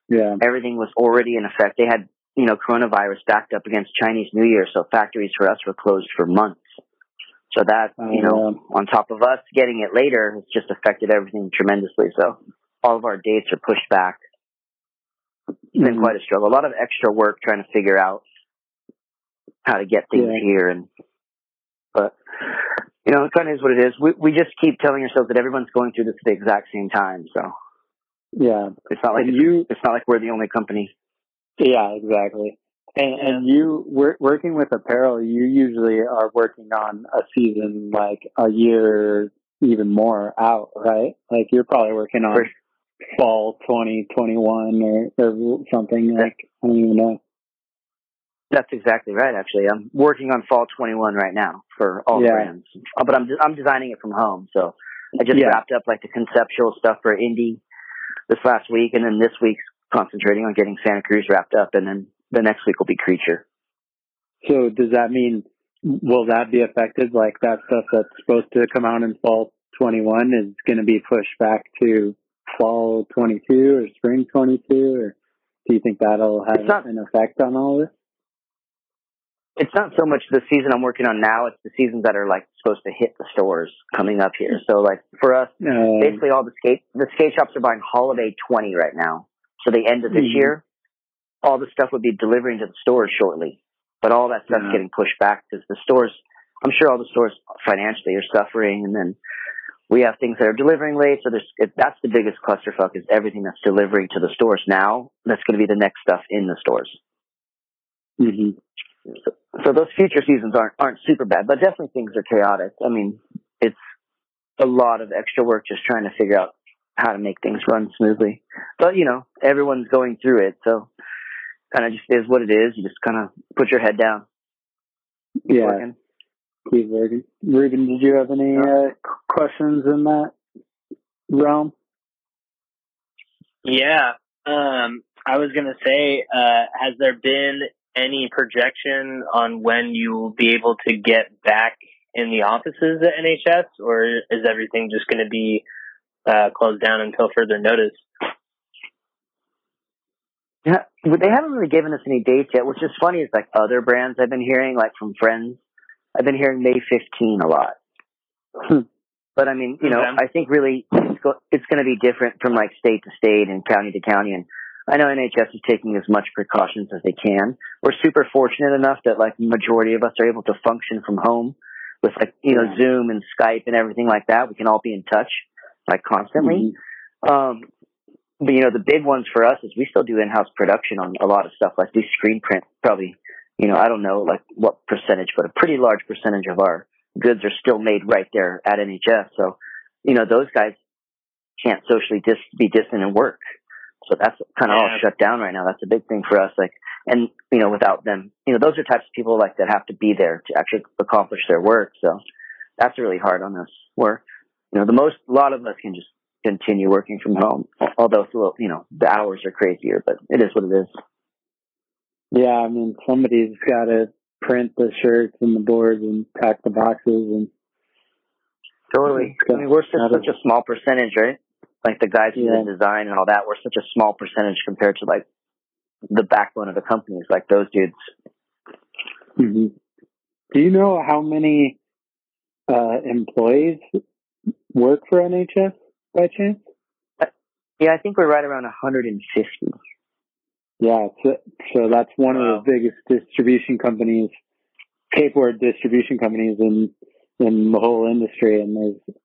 Speaker 3: Yeah,
Speaker 5: everything was already in effect. They had you know coronavirus backed up against Chinese New Year, so factories for us were closed for months. So that oh, you know, on top of us getting it later, it's just affected everything tremendously. So all of our dates are pushed back. It's been
Speaker 3: mm-hmm.
Speaker 5: quite a struggle. A lot of extra work trying to figure out how to get things
Speaker 3: Yeah.
Speaker 5: here, and but you know, it kind of is what it is. We we just keep telling ourselves that everyone's going through this at the exact same time. So
Speaker 3: yeah.
Speaker 5: it's not like
Speaker 3: And you
Speaker 5: it's not like we're the only company.
Speaker 3: Yeah, exactly. And, and you wor- working with apparel, you usually are working on a season like a year, even more out, right? Like you're probably working on
Speaker 5: For-
Speaker 3: fall 2021 or, or something like, I don't even know.
Speaker 5: That's exactly right. Actually, I'm working on fall 21 right now for all the
Speaker 3: Yeah.
Speaker 5: brands, Uh, but I'm I'm designing it from home. So I just
Speaker 3: Yeah.
Speaker 5: wrapped up like the conceptual stuff for Indy this last week, and then this week's concentrating on getting Santa Cruz wrapped up, and then the next week will be Creature.
Speaker 3: So does that mean, will that be affected? Like that stuff that's supposed to come out in fall 21 is going to be pushed back to fall 22 or spring 22 or do you think that'll have
Speaker 5: not-
Speaker 3: an effect on all this?
Speaker 5: It's not so much the season I'm working on now; it's the seasons that are like supposed to hit the stores coming up here. So like for us, basically all the skate the skate shops are buying holiday 20 right now. So the end of this
Speaker 3: Mhm.
Speaker 5: year, all the stuff would be delivering to the stores shortly. But all that stuff's
Speaker 3: Yeah.
Speaker 5: getting pushed back because the stores, I'm sure all the stores financially are suffering, and then we have things that are delivering late. So there's it, that's the biggest clusterfuck is everything that's delivering to the stores now. That's going to be the next stuff in the stores.
Speaker 3: mhm.
Speaker 5: So those future seasons aren't aren't super bad, but definitely things are chaotic. I mean, it's a lot of extra work just trying to figure out how to make things run smoothly. But you know, everyone's going through it, so kind of just is what it is. You just kind of put your head down. keep
Speaker 3: Yeah,
Speaker 5: working.
Speaker 3: keep working. Ruben, did you have any uh, questions in that realm?
Speaker 4: Yeah. Um, I was gonna say, uh, has there been any projection on when you will be able to get back in the offices at NHS, or is everything just going to be uh, closed down until further notice?
Speaker 5: Yeah, they haven't really given us any dates yet, which is funny. Is like other brands I've been hearing, like from friends, I've been hearing May 15 a lot. But I mean, you know,
Speaker 4: Okay.
Speaker 5: I think really it's, go- it's going to be different from like state to state and county to county. And I know NHS is taking as much precautions as they can. We're super fortunate enough that like majority of us are able to function from home with like, you know,
Speaker 3: Yeah.
Speaker 5: Zoom and Skype and everything like that. We can all be in touch like constantly.
Speaker 3: Mhm.
Speaker 5: Um, but you know, the big ones for us is we still do in-house production on a lot of stuff. Like we screen print probably, you know, I don't know like what percentage, but a pretty large percentage of our goods are still made right there at NHS. So, you know, those guys can't socially dis- be distant and work. So that's kind of all shut down right now. That's a big thing for us. Like, and you know, without them, you know, those are types of people like that have to be there to actually accomplish their work. So that's really hard on us. Where, you know, the most, a lot of us can just continue working from home, although it's a little, you know, the hours are crazier, but it is what it is.
Speaker 3: Yeah, I mean, somebody's got to print the shirts and the boards and pack the boxes and
Speaker 5: Totally. I mean, we're
Speaker 3: just
Speaker 5: such a small percentage, right? Like the guys who
Speaker 3: Yeah.
Speaker 5: did design and all that, we're such a small percentage compared to like the backbone of the companies, like those dudes.
Speaker 3: hmm Do you know how many uh, employees work for NHS by chance?
Speaker 5: Yeah, I think we're right around 150.
Speaker 3: Yeah, so, so that's one
Speaker 4: Wow.
Speaker 3: of the biggest distribution companies, skateboard distribution companies in in the whole industry, and there's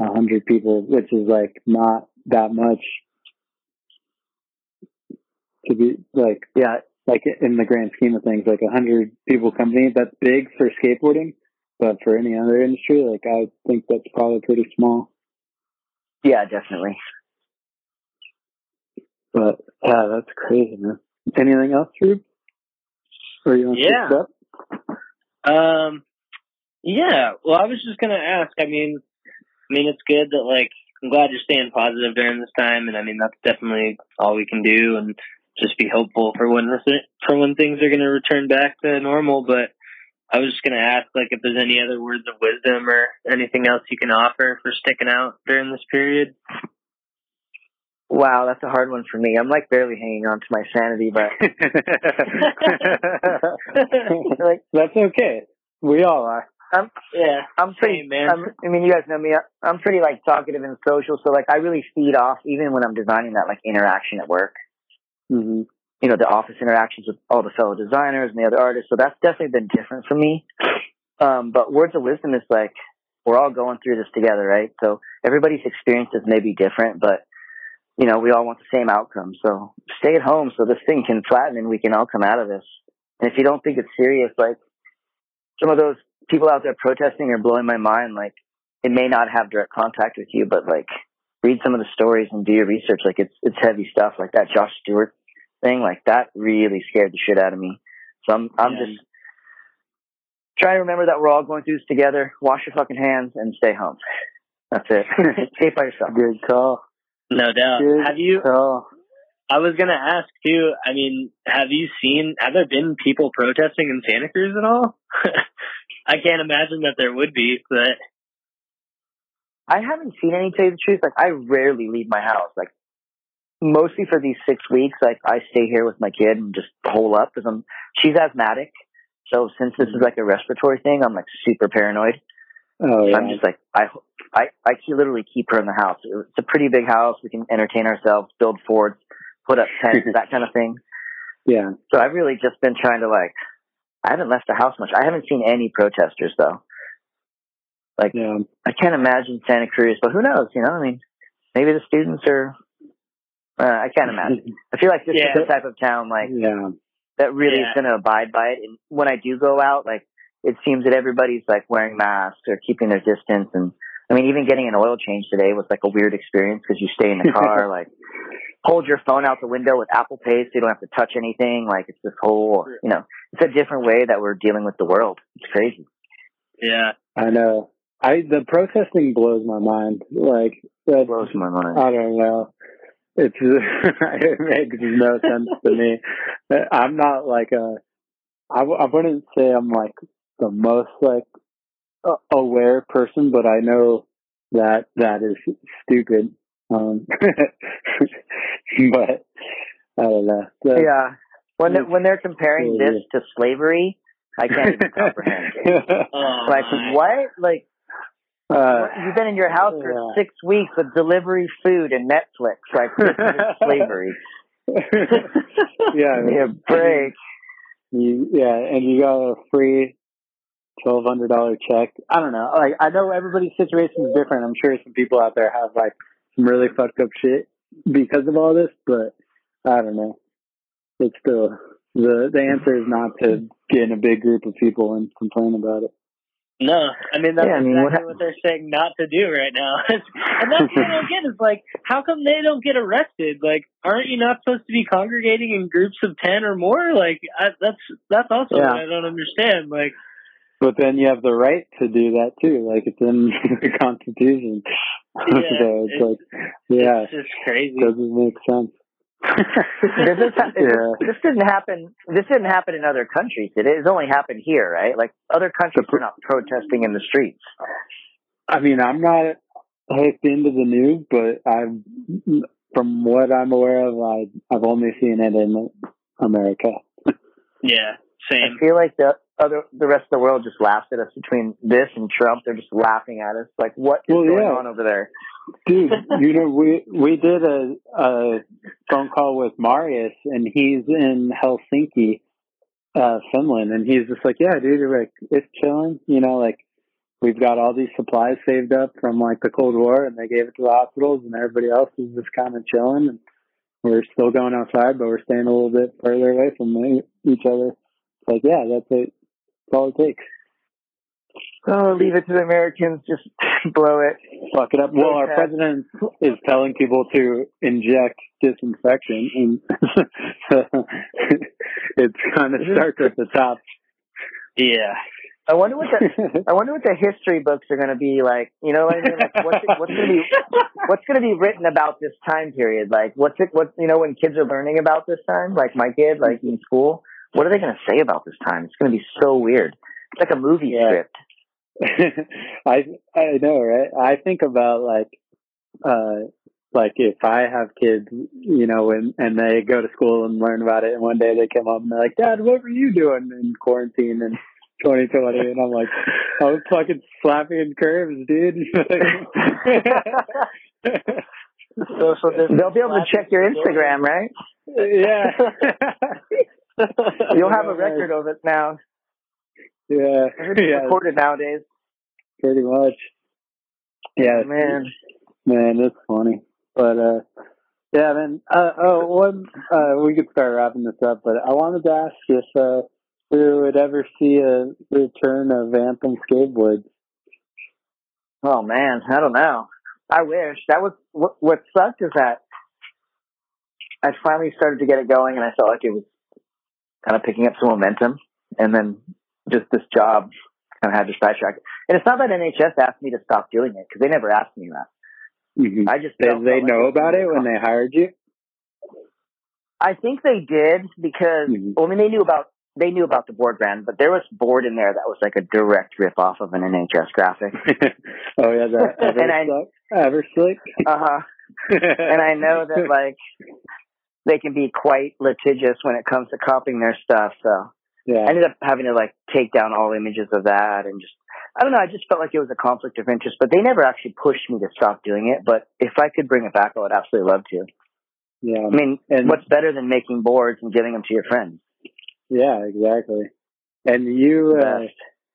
Speaker 3: a hundred people, which is like not that much to be like
Speaker 5: Yeah,
Speaker 3: like in the grand scheme of things, like a hundred people company that's big for skateboarding, but for any other industry, like I think that's probably pretty small.
Speaker 5: yeah, definitely.
Speaker 3: But yeah, that's crazy, man. Anything else, Rube? Or you want to
Speaker 4: Yeah.
Speaker 3: fix up?
Speaker 4: Um, yeah. Well, I was just gonna ask. I mean, mean, it's good that like I'm glad you're staying positive during this time, and I mean that's definitely all we can do, and just be hopeful for when this, for when things are gonna return back to normal. But I was just gonna ask, like, if there's any other words of wisdom or anything else you can offer for sticking out during this period.
Speaker 5: Wow, that's a hard one for me. I'm like barely hanging on to my sanity, but like
Speaker 3: That's okay. We all are.
Speaker 5: I'm
Speaker 4: Yeah,
Speaker 5: I'm pretty
Speaker 4: Same, man.
Speaker 5: I'm, I mean, you guys know me. I'm pretty like talkative and social, so like I really feed off even when I'm designing that like interaction at work.
Speaker 3: hmm
Speaker 5: you know, the office interactions with all the fellow designers and the other artists. So that's definitely been different for me. Um, but words of wisdom is like, we're all going through this together, right? So everybody's experiences may be different, but you know, we all want the same outcome. So stay at home so this thing can flatten and we can all come out of this. And if you don't think it's serious, like some of those people out there protesting are blowing my mind. Like it may not have direct contact with you, but like read some of the stories and do your research. Like it's, it's heavy stuff like that Josh Stewart thing, like that really scared the shit out of me. So I'm I'm
Speaker 4: Yeah.
Speaker 5: just trying to remember that we're all going through this together. Wash your fucking hands and stay home. That's it. stay by yourself.
Speaker 3: Good call.
Speaker 4: no doubt.
Speaker 3: Good
Speaker 4: Have you?
Speaker 3: call.
Speaker 4: I was gonna ask too. I mean, have you seen? Have there been people protesting in Santa Cruz at all? I can't imagine that there would be, but
Speaker 5: I haven't seen any. To tell you the truth, like I rarely leave my house. Like mostly for these six weeks, like I stay here with my kid and just hole up because I'm. She's asthmatic, so since this is like a respiratory thing, I'm like super paranoid.
Speaker 3: Oh, yeah.
Speaker 5: I'm just like I, I, I can literally keep her in the house. It's a pretty big house. We can entertain ourselves, build forts, put up tents, that kind of thing.
Speaker 3: yeah.
Speaker 5: So I've really just been trying to like. I haven't left the house much. I haven't seen any protesters though. Like
Speaker 3: Yeah.
Speaker 5: I can't imagine Santa Cruz, but who knows? You know, I mean, maybe the students are. Uh, I can't imagine. I feel like this
Speaker 4: Yeah.
Speaker 5: is the type of town like
Speaker 3: Yeah.
Speaker 5: that really
Speaker 4: Yeah.
Speaker 5: is going to abide by it. And when I do go out, like it seems that everybody's like wearing masks or keeping their distance. And I mean, even getting an oil change today was like a weird experience because you stay in the car, like hold your phone out the window with Apple Pay so you don't have to touch anything. Like it's this whole, you know, it's a different way that we're dealing with the world. It's crazy.
Speaker 4: yeah,
Speaker 3: I know. I the protesting blows my mind. Like that
Speaker 5: Blows my mind.
Speaker 3: I don't know. It's it makes no sense to me. I'm not like a. I, w- I wouldn't say I'm like the most like a- aware person, but I know that that is stupid. Um, but I don't know. That-
Speaker 5: Yeah. When when they're comparing
Speaker 3: yeah,
Speaker 5: this to slavery, I can't even comprehend.
Speaker 4: It.
Speaker 5: Like what? Like
Speaker 3: uh,
Speaker 5: you've been in your house for
Speaker 3: yeah.
Speaker 5: six weeks with delivery food and Netflix. Like this is slavery.
Speaker 3: yeah,
Speaker 5: a break.
Speaker 3: You, yeah, and you got a free twelve hundred dollar check. I don't know. Like I know everybody's situation is different. I'm sure some people out there have like some really fucked up shit because of all this, but I don't know. It's still the the answer is not to get in a big group of people and complain about it.
Speaker 4: No, I mean that's
Speaker 5: Yeah, I mean,
Speaker 4: exactly
Speaker 5: what
Speaker 4: what, they're saying not to do right now, and that's what I don't get is like, how come they don't get arrested? Like, aren't you not supposed to be congregating in groups of ten or more? Like, I, that's that's also
Speaker 3: Yeah.
Speaker 4: what I don't understand. Like,
Speaker 3: But then you have the right to do that too. Like it's in the Constitution.
Speaker 4: Yeah,
Speaker 3: so it's,
Speaker 4: it's-
Speaker 3: like, yeah,
Speaker 4: it's just crazy.
Speaker 3: doesn't make sense.
Speaker 5: Did this, ha-
Speaker 3: yeah.
Speaker 5: this didn't happen. This didn't happen in other countries. Did it? It's only happened here, right? Like other countries
Speaker 3: The
Speaker 5: are not protesting in the streets.
Speaker 3: I mean, I'm not hooked into the news, but I've, from what I'm aware of, I, I've only seen it in America.
Speaker 4: Yeah, same.
Speaker 5: I feel like the other, the rest of the world just laughs at us between this and Trump. They're just laughing at us. Like, what is
Speaker 3: Well,
Speaker 5: going
Speaker 3: yeah.
Speaker 5: on over there?
Speaker 3: Dude, you know, we, we did a, a phone call with Marius and he's in Helsinki, uh, Finland. And he's just like, yeah, dude, like, it's chilling. You know, like, we've got all these supplies saved up from like the Cold War and they gave it to the hospitals and everybody else is just kind of chilling. And we're still going outside, but we're staying a little bit further away from each other. It's like, yeah, that's it. That's all it takes.
Speaker 5: Oh, leave it to the Americans. Just blow it.
Speaker 3: Fuck it up. Well, our
Speaker 5: Okay.
Speaker 3: president is telling people to inject disinfection, and it's kind of starts at the top.
Speaker 4: Yeah.
Speaker 5: I wonder what the I wonder what the history books are going to be like. You know what I mean? Like, what's, what's going to be what's going to be written about this time period? Like, what's it? What you know when kids are learning about this time? Like my kid, like in school, what are they going to say about this time? It's going to be so weird. It's like a movie
Speaker 3: Yeah.
Speaker 5: script.
Speaker 3: I I know, right? I think about like uh like if I have kids, you know, and and they go to school and learn about it, and one day they come up and they're like, "Dad, what were you doing in quarantine in 2020?" And I'm like, "I was fucking slapping curves, dude."
Speaker 4: Social
Speaker 5: They'll be able to check your Instagram, right?
Speaker 3: yeah.
Speaker 5: You'll have a record of it now.
Speaker 3: Yeah,
Speaker 5: Everything's
Speaker 3: yeah,
Speaker 5: recorded nowadays.
Speaker 3: pretty much. Yeah,
Speaker 5: Man,
Speaker 3: man, it's funny. But uh yeah, man. Uh, oh, one. Uh, we could start wrapping this up, but I wanted to ask if uh, we would ever see a return of Anthem skateboards.
Speaker 5: oh man, I don't know. I wish that was what. What sucked is that I finally started to get it going, and I felt like it was kind of picking up some momentum, and then just this job kind of had to sidetrack. And it's not that NHS asked me to stop doing it because they never asked me that.
Speaker 3: Mm-hmm.
Speaker 5: I just
Speaker 3: Did they know about it when they hired you?
Speaker 5: I think they did because
Speaker 3: Mhm.
Speaker 5: well, I mean they knew about they knew about the board brand, but there was board in there that was like a direct rip off of an NHS graphic.
Speaker 3: oh yeah, the ever
Speaker 5: And I-
Speaker 3: slick, ever slick.
Speaker 5: Uh huh. and I know that like they can be quite litigious when it comes to copying their stuff. So
Speaker 3: yeah,
Speaker 5: I ended up having to like take down all images of that and just I don't know. I just felt like it was a conflict of interest, but they never actually pushed me to stop doing it. But if I could bring it back, I would absolutely love to.
Speaker 3: yeah,
Speaker 5: I mean,
Speaker 3: And-
Speaker 5: what's better than making boards and giving them to your friends?
Speaker 3: yeah, exactly. And you, uh,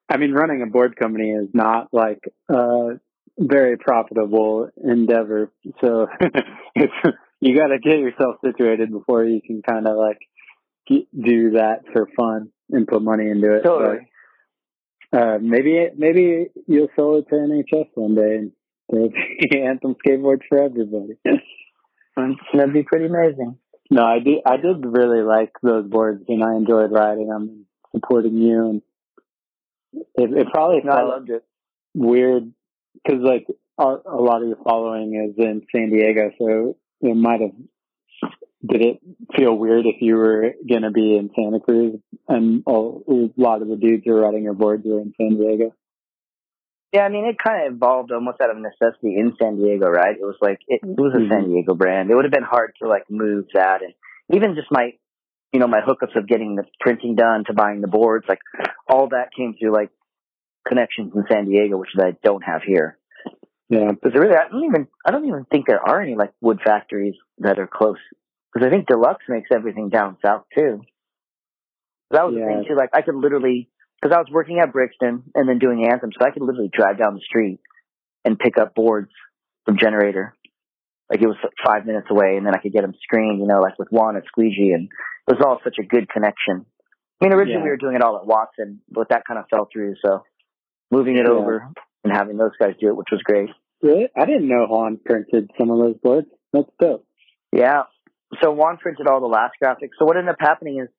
Speaker 3: I mean, running a board company is not like a very profitable endeavor. So it's you got to get yourself situated before you can kind of like do that for fun and put money into it.
Speaker 5: Totally.
Speaker 3: But, uh, maybe maybe you'll sell it to NHS one day and there'll be anthem skateboards for everybody.
Speaker 5: That'd be pretty amazing.
Speaker 3: No, I did. I did really like those boards, and I enjoyed riding them and supporting you. And it, it probably
Speaker 5: No, I loved it.
Speaker 3: weird because, like, a, a lot of your following is in San Diego, so it might have. Did it feel weird if you were going to be in Santa Cruz and a lot of the dudes who are riding your boards were in San Diego?
Speaker 5: Yeah, I mean, it kind of evolved almost out of necessity in San Diego, right? It was like it, it was a. San Diego brand. It would have been hard to like move that, and even just my, you know, my hookups of getting the printing done to buying the boards, like all that came through like connections in San Diego, which I don't have here.
Speaker 3: Yeah,
Speaker 5: Because really, I don't even, I don't even think there are any like wood factories that are close. Because I think Deluxe makes everything down south too. That was the thing too. Like I could literally, because I was working at Brixton and then doing Anthem, so I could literally drive down the street and pick up boards from Generator. Like it was five minutes away, and then I could get them screened, you know, like with Juan at Squeegee, and it was all such a good connection. I mean, originally
Speaker 3: Yeah.
Speaker 5: we were doing it all at Watson, but that kind of fell through. So moving it
Speaker 3: Yeah.
Speaker 5: over and having those guys do it, which was great.
Speaker 3: really? I didn't know Juan printed some of those boards. That's dope.
Speaker 5: Yeah. So Juan printed all the last graphics. So what ended up happening is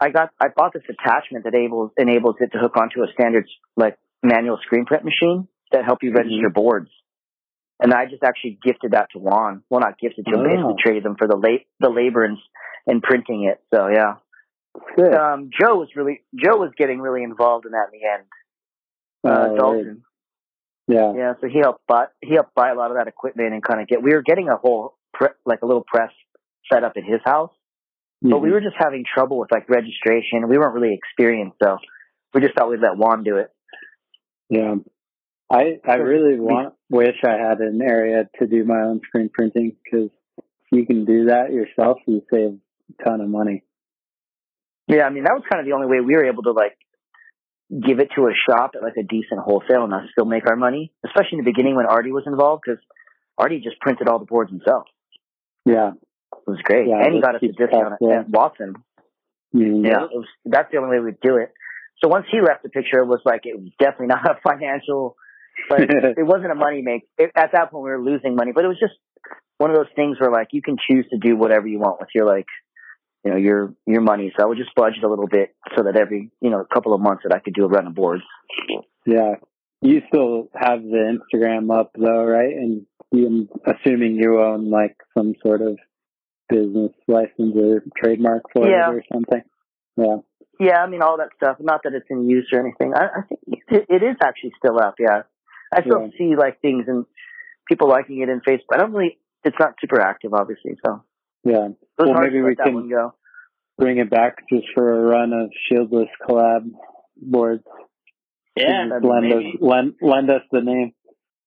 Speaker 5: I got I bought this attachment that enables enables it to hook onto a standard like manual screen print machine that help you register boards. And I just actually gifted that to Juan. Well, not gifted to him,
Speaker 3: Oh.
Speaker 5: basically traded them for the la- the labor and and printing it. So yeah.
Speaker 3: Good.
Speaker 5: Um, Joe was really Joe was getting really involved in that in the end. Uh,
Speaker 3: Oh,
Speaker 5: Dalton.
Speaker 3: Yeah.
Speaker 5: Yeah, so he helped buy he helped buy a lot of that equipment and kind of get. We were getting a whole pre, like a little press set up at his house, but we
Speaker 3: Mhm.
Speaker 5: were just having trouble with like registration. We weren't really experienced, so we just thought we'd let Juan do it.
Speaker 3: Yeah. I I really want wish I had an area to do my own screen printing because you can do that yourself, you save a ton of money.
Speaker 5: Yeah, I mean that was kind of the only way we were able to like give it to a shop at like a decent wholesale and us still make our money, especially in the beginning when Artie was involved because Artie just printed all the boards himself.
Speaker 3: Yeah.
Speaker 5: It was great,
Speaker 3: Yeah,
Speaker 5: and he got us a discount
Speaker 3: low.
Speaker 5: at Watson.
Speaker 3: Mhm.
Speaker 5: Yeah, it was, that's the only way we'd do it. So once he left the picture, it was like it was definitely not a financial. Like it wasn't a money make. It, at that point, we were losing money, but it was just one of those things where like you can choose to do whatever you want with your like, you know, your your money. So I would just budget a little bit so that every you know a couple of months that I could do a run of boards.
Speaker 3: Yeah. You still have the Instagram up though, right? And you, assuming you own like some sort of business license or trademark for
Speaker 5: Yeah.
Speaker 3: it or something. Yeah.
Speaker 5: Yeah, I mean all that stuff. Not that it's in use or anything. I, I think it, it is actually still up. Yeah, I still
Speaker 3: Yeah.
Speaker 5: see like things and people liking it in Facebook. I don't really. It's not super active, obviously. So
Speaker 3: Yeah.
Speaker 5: it was
Speaker 3: Well, maybe we can-
Speaker 5: go.
Speaker 3: Bring it back just for a run of shieldless collab boards.
Speaker 4: Yeah,
Speaker 3: Just lend us
Speaker 4: maybe.
Speaker 3: lend, lend us the name.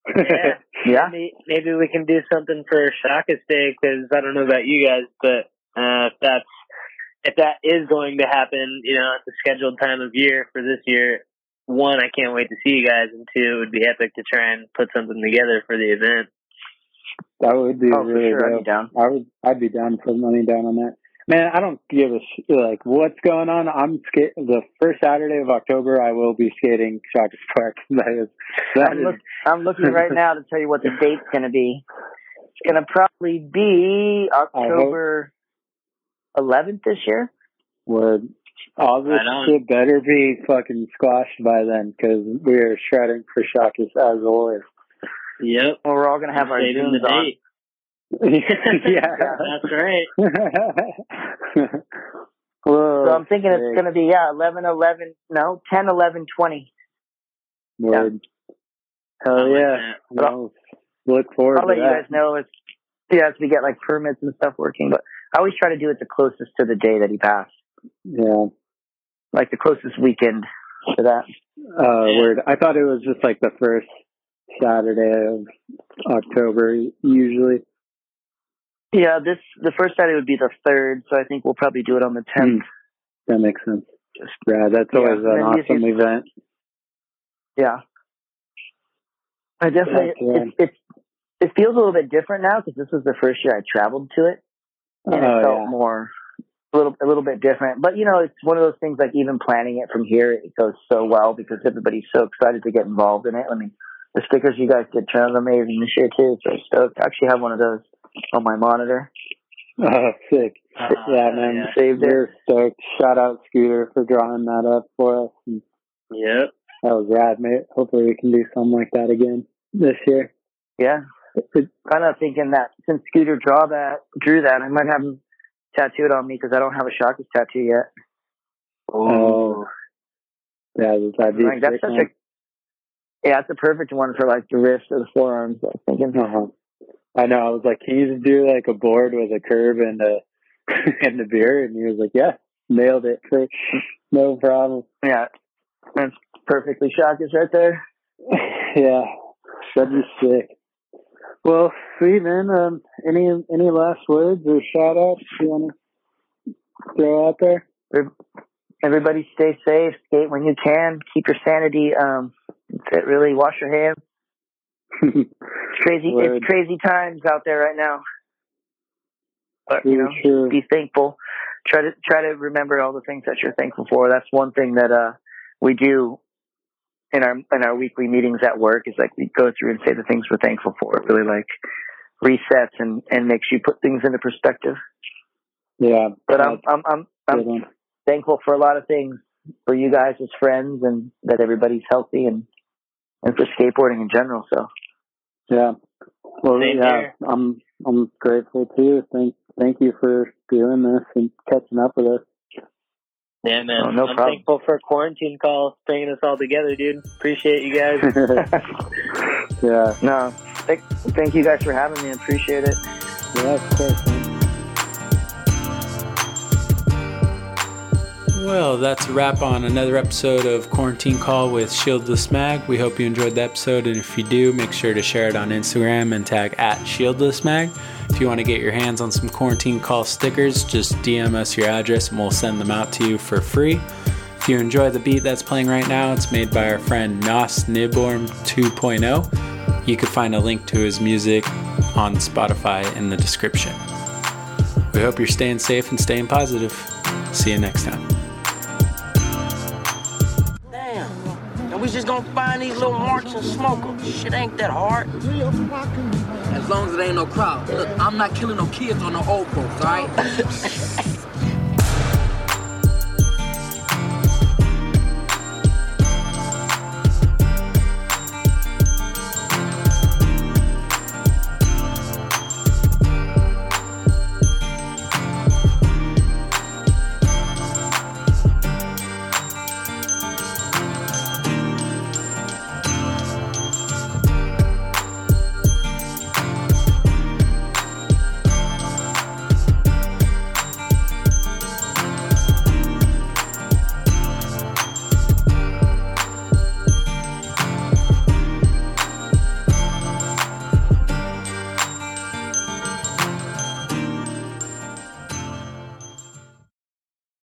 Speaker 4: Yeah.
Speaker 5: Yeah.
Speaker 4: Maybe, maybe we can do something for Shaka Day because I don't know about you guys, but uh, if that's if that is going to happen, you know, at the scheduled time of year for this year, one, I can't wait to see you guys, and two, it would be epic to try and put something together for the event.
Speaker 3: That would be
Speaker 5: Oh, for
Speaker 3: really
Speaker 5: sure. I'd be down.
Speaker 3: I would, I'd be down to put money down on that. Man, I don't give a sh- like what's going on. I'm ska- the first Saturday of October. I will be skating Shaka Park. That is, that
Speaker 5: I'm,
Speaker 3: is
Speaker 5: look, I'm looking right now to tell you what the date's going to be. It's going to probably be October 11th this year.
Speaker 3: word. All this
Speaker 4: Right
Speaker 3: shit better be fucking squashed by then because we are shredding for Shakas as always.
Speaker 4: Yep.
Speaker 5: Well, we're all going to have our
Speaker 4: Saving
Speaker 5: Zooms
Speaker 4: the
Speaker 5: on.
Speaker 3: yeah.
Speaker 4: That's right.
Speaker 3: Whoa,
Speaker 5: So I'm thinking it's going to be, yeah, 11, 11, no, 10, 11, 20.
Speaker 3: Word. Hell
Speaker 4: like
Speaker 3: yeah.
Speaker 4: that.
Speaker 3: Well, look forward
Speaker 5: I'll
Speaker 3: to
Speaker 5: let you guys know as, yeah, as we get like permits and stuff working. But I always try to do it the closest to the day that he passed.
Speaker 3: Yeah.
Speaker 5: Like the closest weekend to that.
Speaker 3: Uh, word. I thought it was just like the first Saturday of October usually.
Speaker 5: Yeah, this, the first Saturday would be the third. So I think we'll probably do it on the hmm. 10th.
Speaker 3: That makes sense. Yeah, that's
Speaker 5: Yeah,
Speaker 3: always an awesome
Speaker 5: usually-
Speaker 3: event.
Speaker 5: Yeah. I definitely,
Speaker 3: yeah.
Speaker 5: it's, it's, it feels a little bit different now because this was the first year I traveled to it. And
Speaker 3: Oh,
Speaker 5: it felt more, a little, a little bit different. But you know, it's one of those things like even planning it from here, it goes so well because everybody's so excited to get involved in it. I mean, the stickers you guys did turned out amazing this year too. So stoked. I actually have one of those on my monitor.
Speaker 3: Oh, sick.
Speaker 4: Uh,
Speaker 3: yeah, man.
Speaker 4: yeah.
Speaker 5: Saved it.
Speaker 3: Stoked. Shout out Scooter for drawing that up for us. And
Speaker 4: Yep.
Speaker 3: that was rad, mate. Hopefully we can do something like that again this year.
Speaker 5: yeah, kind of thinking that since Scooter draw that, drew that, I might have him tattooed on me because I don't have a Shockies tattoo yet.
Speaker 3: Oh, yeah, that'd be
Speaker 5: Like, that's
Speaker 3: sick,
Speaker 5: such
Speaker 3: man.
Speaker 5: a yeah, it's a perfect one for like the wrist or the forearms. I was thinking.
Speaker 3: Uh-huh. I know. I was like, "Can you just do like a board with a curb and a and a beer?" And he was like, "Yeah, nailed it. No problem."
Speaker 5: Yeah, that's perfectly Shockies right there.
Speaker 3: yeah, that'd be sick. Well, sweet man. Um, any any last words or shout outs you want to throw out there?
Speaker 5: Everybody stay safe, skate when you can, keep your sanity. Um, that's it, really wash your hands. It's crazy.
Speaker 3: Word.
Speaker 5: It's crazy times out there right now. But you know, be thankful. Try to try to remember all the things that you're thankful for. That's one thing that uh we do in our in our weekly meetings at work is like we go through and say the things we're thankful for. It really like resets and and makes you put things into perspective.
Speaker 3: Yeah,
Speaker 5: But I'm I'm I'm I'm thankful for a lot of things for you guys as friends and that everybody's healthy and and for skateboarding in general. So
Speaker 3: Yeah. Well,
Speaker 4: Same
Speaker 3: yeah,
Speaker 4: here.
Speaker 3: I'm I'm grateful too. Thank thank you for doing this and catching up with us.
Speaker 4: Yeah, man.
Speaker 5: Oh, no
Speaker 4: I'm
Speaker 5: problem.
Speaker 4: thankful for quarantine call bringing us all together, dude. Appreciate you guys.
Speaker 3: yeah,
Speaker 5: no, thank thank you guys for having me. Appreciate it.
Speaker 3: yeah, of course. Man.
Speaker 1: Well, that's a wrap on another episode of Quarantine Call with Shieldless Mag. We hope you enjoyed the episode, and if you do, make sure to share it on Instagram and tag at Shieldless Mag. If you want to get your hands on some Quarantine Call stickers, just DM us your address and we'll send them out to you for free. If you enjoy the beat that's playing right now, it's made by our friend Nos Niborm 2.0. You can find a link to his music on Spotify in the description. We hope you're staying safe and staying positive. See you next time.
Speaker 6: We just gonna find these little marks and smoke 'em. Shit ain't that hard. As long as it ain't no crowd. Look, I'm not killing no kids or no old folks, alright?